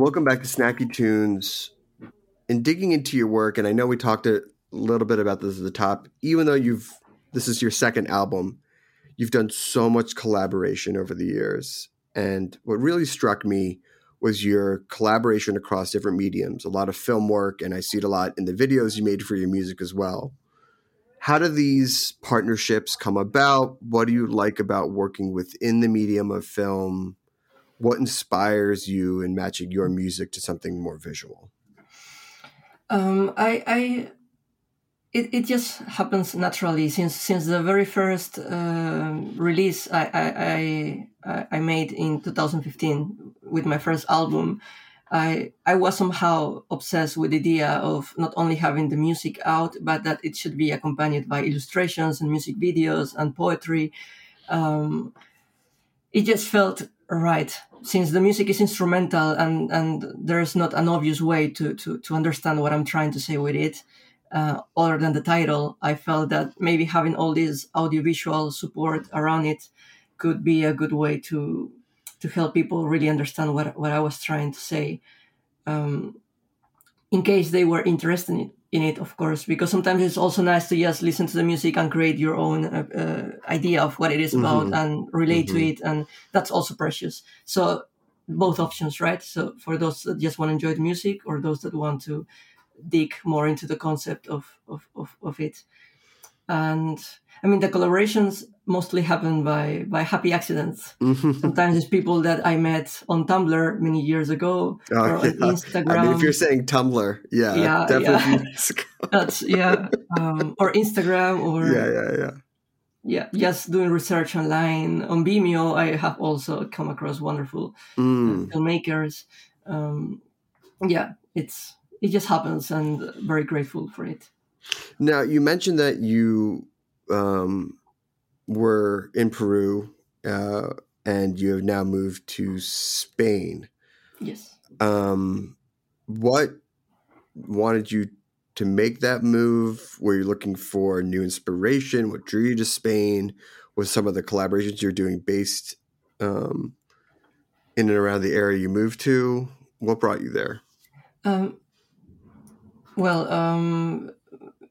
Welcome back to Snacky Tunes. In digging into your work, and I know we talked a little bit about this at the top, even though you've this is your second album, you've done so much collaboration over the years. And what really struck me was your collaboration across different mediums, a lot of film work, and I see it a lot in the videos you made for your music as well. How do these partnerships come about? What do you like about working within the medium of film? What inspires you in matching your music to something more visual? Um, I, I, it, it just happens naturally since since the very first um release I, I I I made in 2015 with my first album. I I was somehow obsessed with the idea of not only having the music out, but that it should be accompanied by illustrations and music videos and poetry. Um, it just felt right since the music is instrumental and and there's not an obvious way to to to understand what I'm trying to say with it. Uh, other than the title, I felt that maybe having all this audiovisual support around it could be a good way to to help people really understand what what I was trying to say. Um, in case they were interested in it, in it, of course, because sometimes it's also nice to just listen to the music and create your own uh, uh, idea of what it is about Mhm. and relate Mhm. to it, and that's also precious. So both options, right? So for those that just want to enjoy the music, or those that want to dig more into the concept of of, of, of it, and I mean the collaborations mostly happen by by happy accidents. Sometimes it's people that I met on Tumblr many years ago Oh, or on. Instagram. I mean, if you're saying Tumblr, yeah, Yeah, definitely. yeah. That's yeah, um, or Instagram, or yeah, yeah, yeah. yeah, just doing research online on Vimeo. I have also come across wonderful uh, Mm. filmmakers. Um, yeah, it's it just happens, and very grateful for it. Now, you mentioned that you um, were in Peru uh, and you have now moved to Spain. Yes. Um, what wanted you to make that move? Were you looking for new inspiration? What drew you to Spain? Was some of the collaborations you're doing based um, in and around the area you moved to? What brought you there? Um, well, um,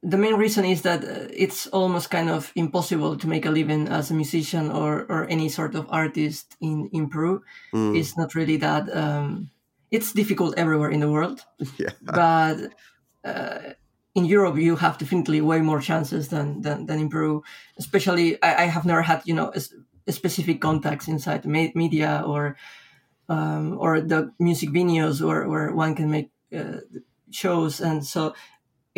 the main reason is that uh, it's almost kind of impossible to make a living as a musician or, or any sort of artist in, in Peru. Mm, It's not really that. Um, it's difficult everywhere in the world, yeah. but uh, in Europe you have definitely way more chances than than, than in Peru. Especially, I, I have never had you know a, a specific contacts inside me- media or um, or the music venues where, where one can make uh, shows, and so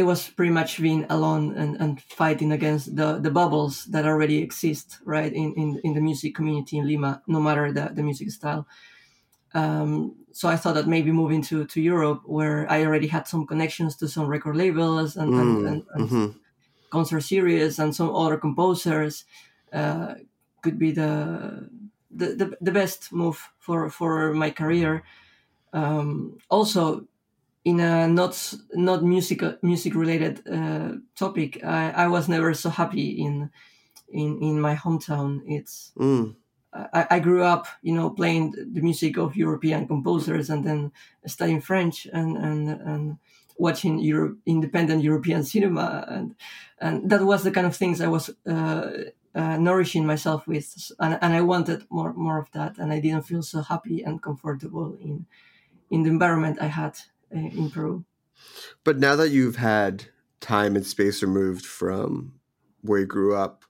it was pretty much being alone and, and fighting against the, the bubbles that already exist right in, in, in the music community in Lima, no matter the, the music style. Um, so I thought that maybe moving to, to Europe, where I already had some connections to some record labels and, and, Mm, and, and mhm. concert series and some other composers, uh, could be the, the the the best move for for my career. Um, also, in a not not music music related uh, topic, I, I was never so happy in in in my hometown. It's Mm, I, I grew up, you know, playing the music of European composers and then studying French and and and watching Euro- independent European cinema. And and that was the kind of things I was uh, uh, nourishing myself with. And, and I wanted more more of that. And I didn't feel so happy and comfortable in in the environment I had in Peru. But now that you've had time and space removed from where you grew up,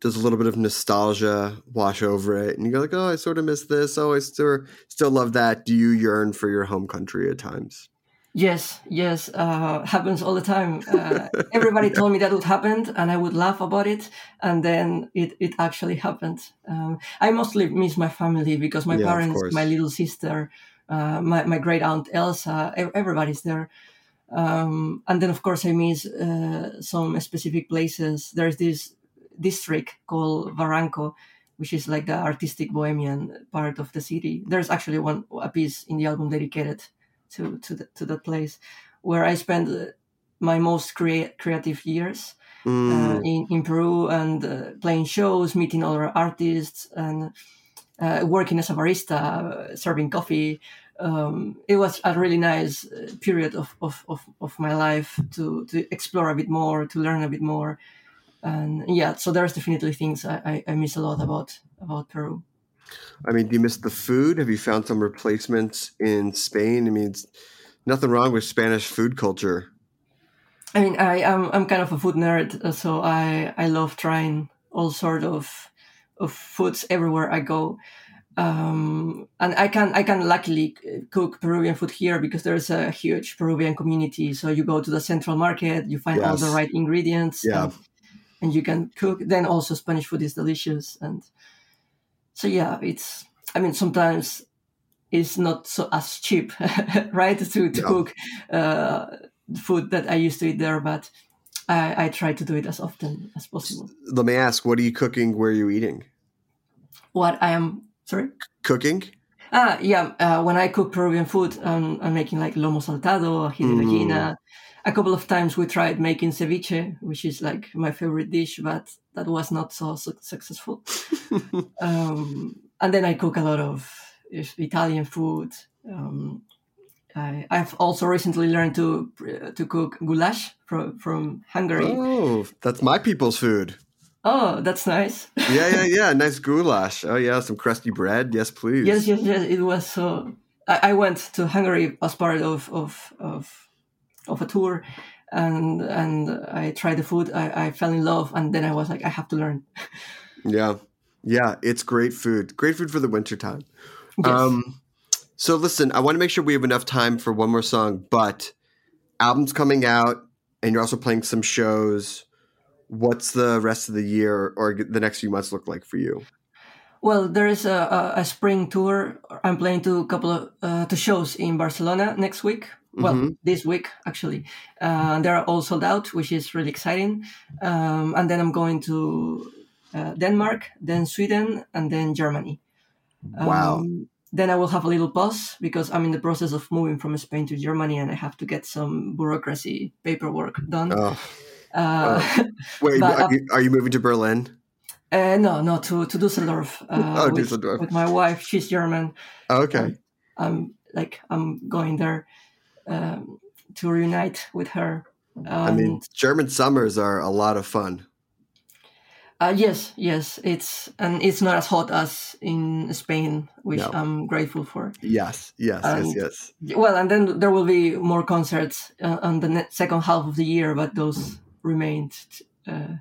does a little bit of nostalgia wash over it? And you go like, oh, I sort of miss this. Oh, I still still love that. Do you yearn for your home country at times? Yes, yes, uh, happens all the time. Uh, everybody told me that would happen, and I would laugh about it, and then it, it actually happened. Um, I mostly miss my family because my Yeah, parents, my little sister, uh, my my great aunt Elsa, everybody's there. Um, and then of course I miss uh, some specific places. There's this district called Barranco, which is like the artistic bohemian part of the city. There's actually one a piece in the album dedicated to to the, to that place where I spent uh, my most crea- creative years uh, Mm, in, in Peru and uh, playing shows, meeting other artists, and uh, working as a barista, uh, serving coffee. Um, it was a really nice uh, period of, of, of, of my life to, to explore a bit more, to learn a bit more. And yeah, so there's definitely things I, I, I miss a lot about about Peru. I mean, do you miss the food? Have you found some replacements in Spain? I mean, it's nothing wrong with Spanish food culture. I mean, I am I'm kind of a food nerd, so I I love trying all sort of of foods everywhere I go. Um, and I can I can luckily uh, cook Peruvian food here because there's a huge Peruvian community. So you go to the central market, you find all the right ingredients, Yeah. and, and you can cook. Then also Spanish food is delicious, and so yeah, it's. I mean, sometimes it's not so as cheap, right, to to No. cook uh, food that I used to eat there, but I, I try to do it as often as possible. Let me ask, what are you cooking? Where are you eating? What I am sorry. Cooking? Ah, yeah. Uh, when I cook Peruvian food, um, I'm making like lomo saltado, ají de Mm. A couple of times we tried making ceviche, which is like my favorite dish, but that was not so su- successful. um, and then I cook a lot of Italian food. Um, I, I've also recently learned to to cook goulash from from Hungary. Oh, that's my people's food. Oh, that's nice. Yeah, yeah, yeah. Nice goulash. Oh, yeah. Some crusty bread. Yes, please. yes, yes, yes. It was so. I, I went to Hungary as part of of of, of a tour, and and I tried the food. I, I fell in love, and then I was like, I have to learn. Yeah. Yeah. It's great food. Great food for the wintertime. Yes. Um, so listen, I want to make sure we have enough time for one more song, but album's coming out and you're also playing some shows. What's the rest of the year or the next few months look like for you? Well, there is a, a, a spring tour. I'm playing to a couple of uh, two shows in Barcelona next week. Well, Mhm. this week actually. Uh, they're all sold out, which is really exciting. Um, and then I'm going to uh, Denmark, then Sweden, and then Germany. Wow. Then I will have a little pause because I'm in the process of moving from Spain to Germany, and I have to get some bureaucracy paperwork done. Oh, Uh, wait, But, are, you, are you moving to Berlin? uh, no, no, to to Düsseldorf. Uh, Oh, with, Düsseldorf. with my wife. She's German. Oh, okay. I'm like I'm going there um, to reunite with her. Um, I mean, German summers are a lot of fun. Uh, yes, yes, it's and it's not as hot as in Spain, which No. I'm grateful for. Yes, yes, Um, yes, yes. Well, and then there will be more concerts uh, on the ne- second half of the year, but those remained uh,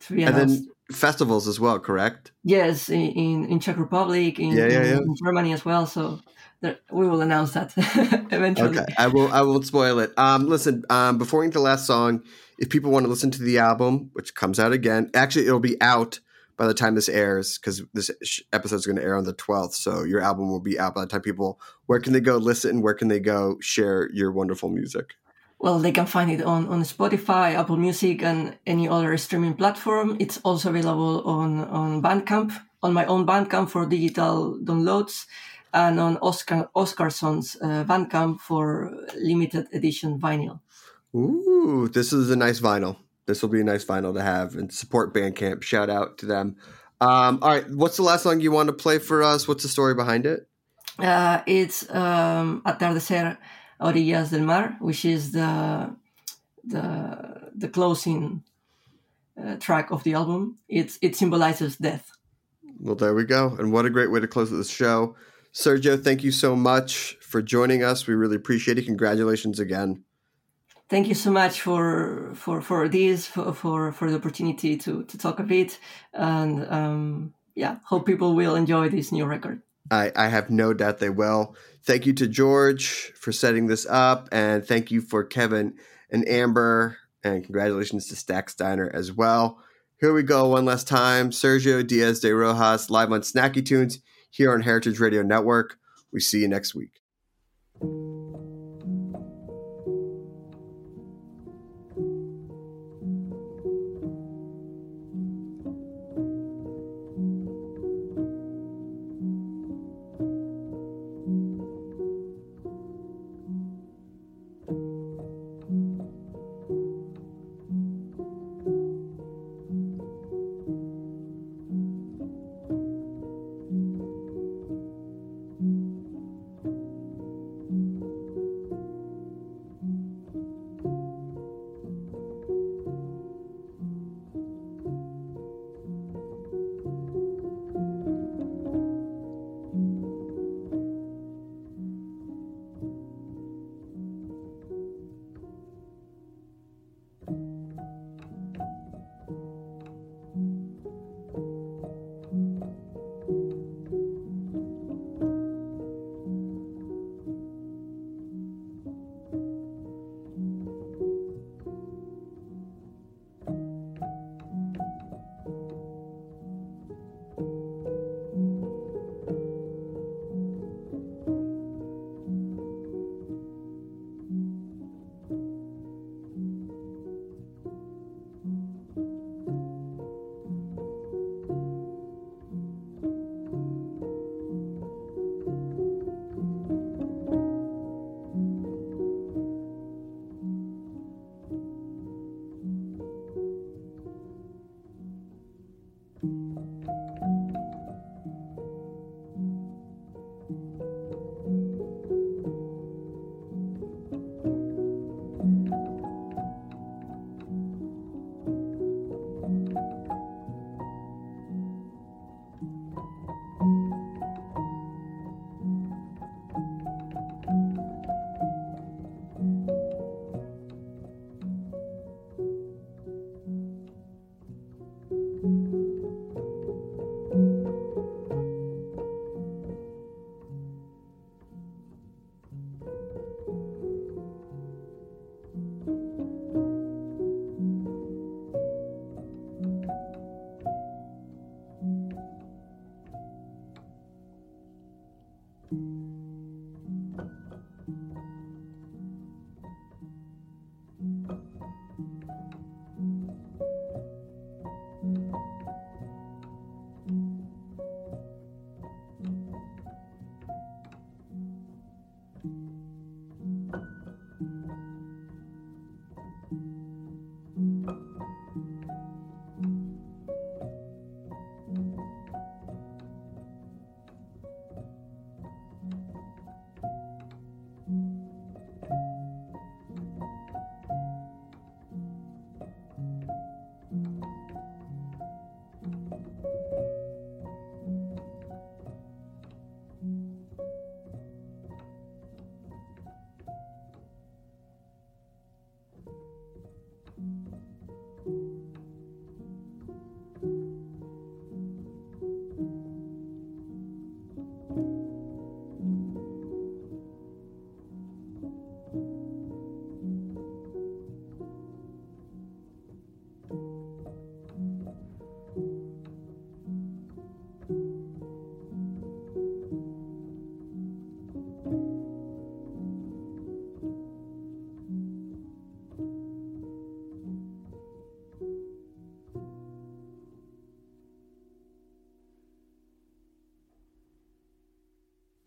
to be announced. And then festivals as well, correct? yes, in, in in Czech Republic, in, Yeah, yeah, yeah. in Germany as well. So there, we will announce that eventually. Okay, I will. I won't spoil it. Um, listen. Um, before we get to the last song, if people want to listen to the album, which comes out again, actually it'll be out by the time this airs because this episode is going to air on the twelfth. So your album will be out by the time people. Where can they go listen? Where can they go share your wonderful music? Well, they can find it on, on Spotify, Apple Music, and any other streaming platform. It's also available on, on Bandcamp, on my own Bandcamp for digital downloads, and on Oscar Oscarson's uh, Bandcamp for limited edition vinyl. Ooh, this is a nice vinyl. This will be a nice vinyl to have and support Bandcamp. Shout out to them. Um, all right, what's the last song you want to play for us? What's the story behind it? Uh, it's um, Atardecer Orillas del Mar, which is the the the closing uh, track of the album. It's it symbolizes death. Well, there we go. And what a great way to close this show. Sergio, thank you so much for joining us. We really appreciate it. Congratulations again. Thank you so much for for for this for for, for the opportunity to to talk a bit and um, yeah, hope people will enjoy this new record. I, I have no doubt they will. Thank you to George for setting this up, and thank you for Kevin and Amber, and congratulations to Stacks Diner as well. Here we go one last time. Sergio Díaz de Rojas live on Snacky Tunes here on Heritage Radio Network. We see you next week.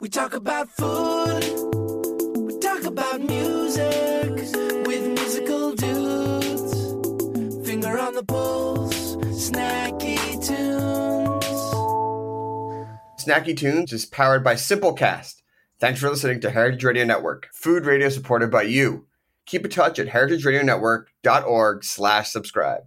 We talk about food. We talk about music with musical dudes. Finger on the pulse, snacky tunes. Snacky Tunes is powered by Simplecast. Thanks for listening to Heritage Radio Network, food radio supported by you. Keep in touch at heritageradionetwork.org slash subscribe.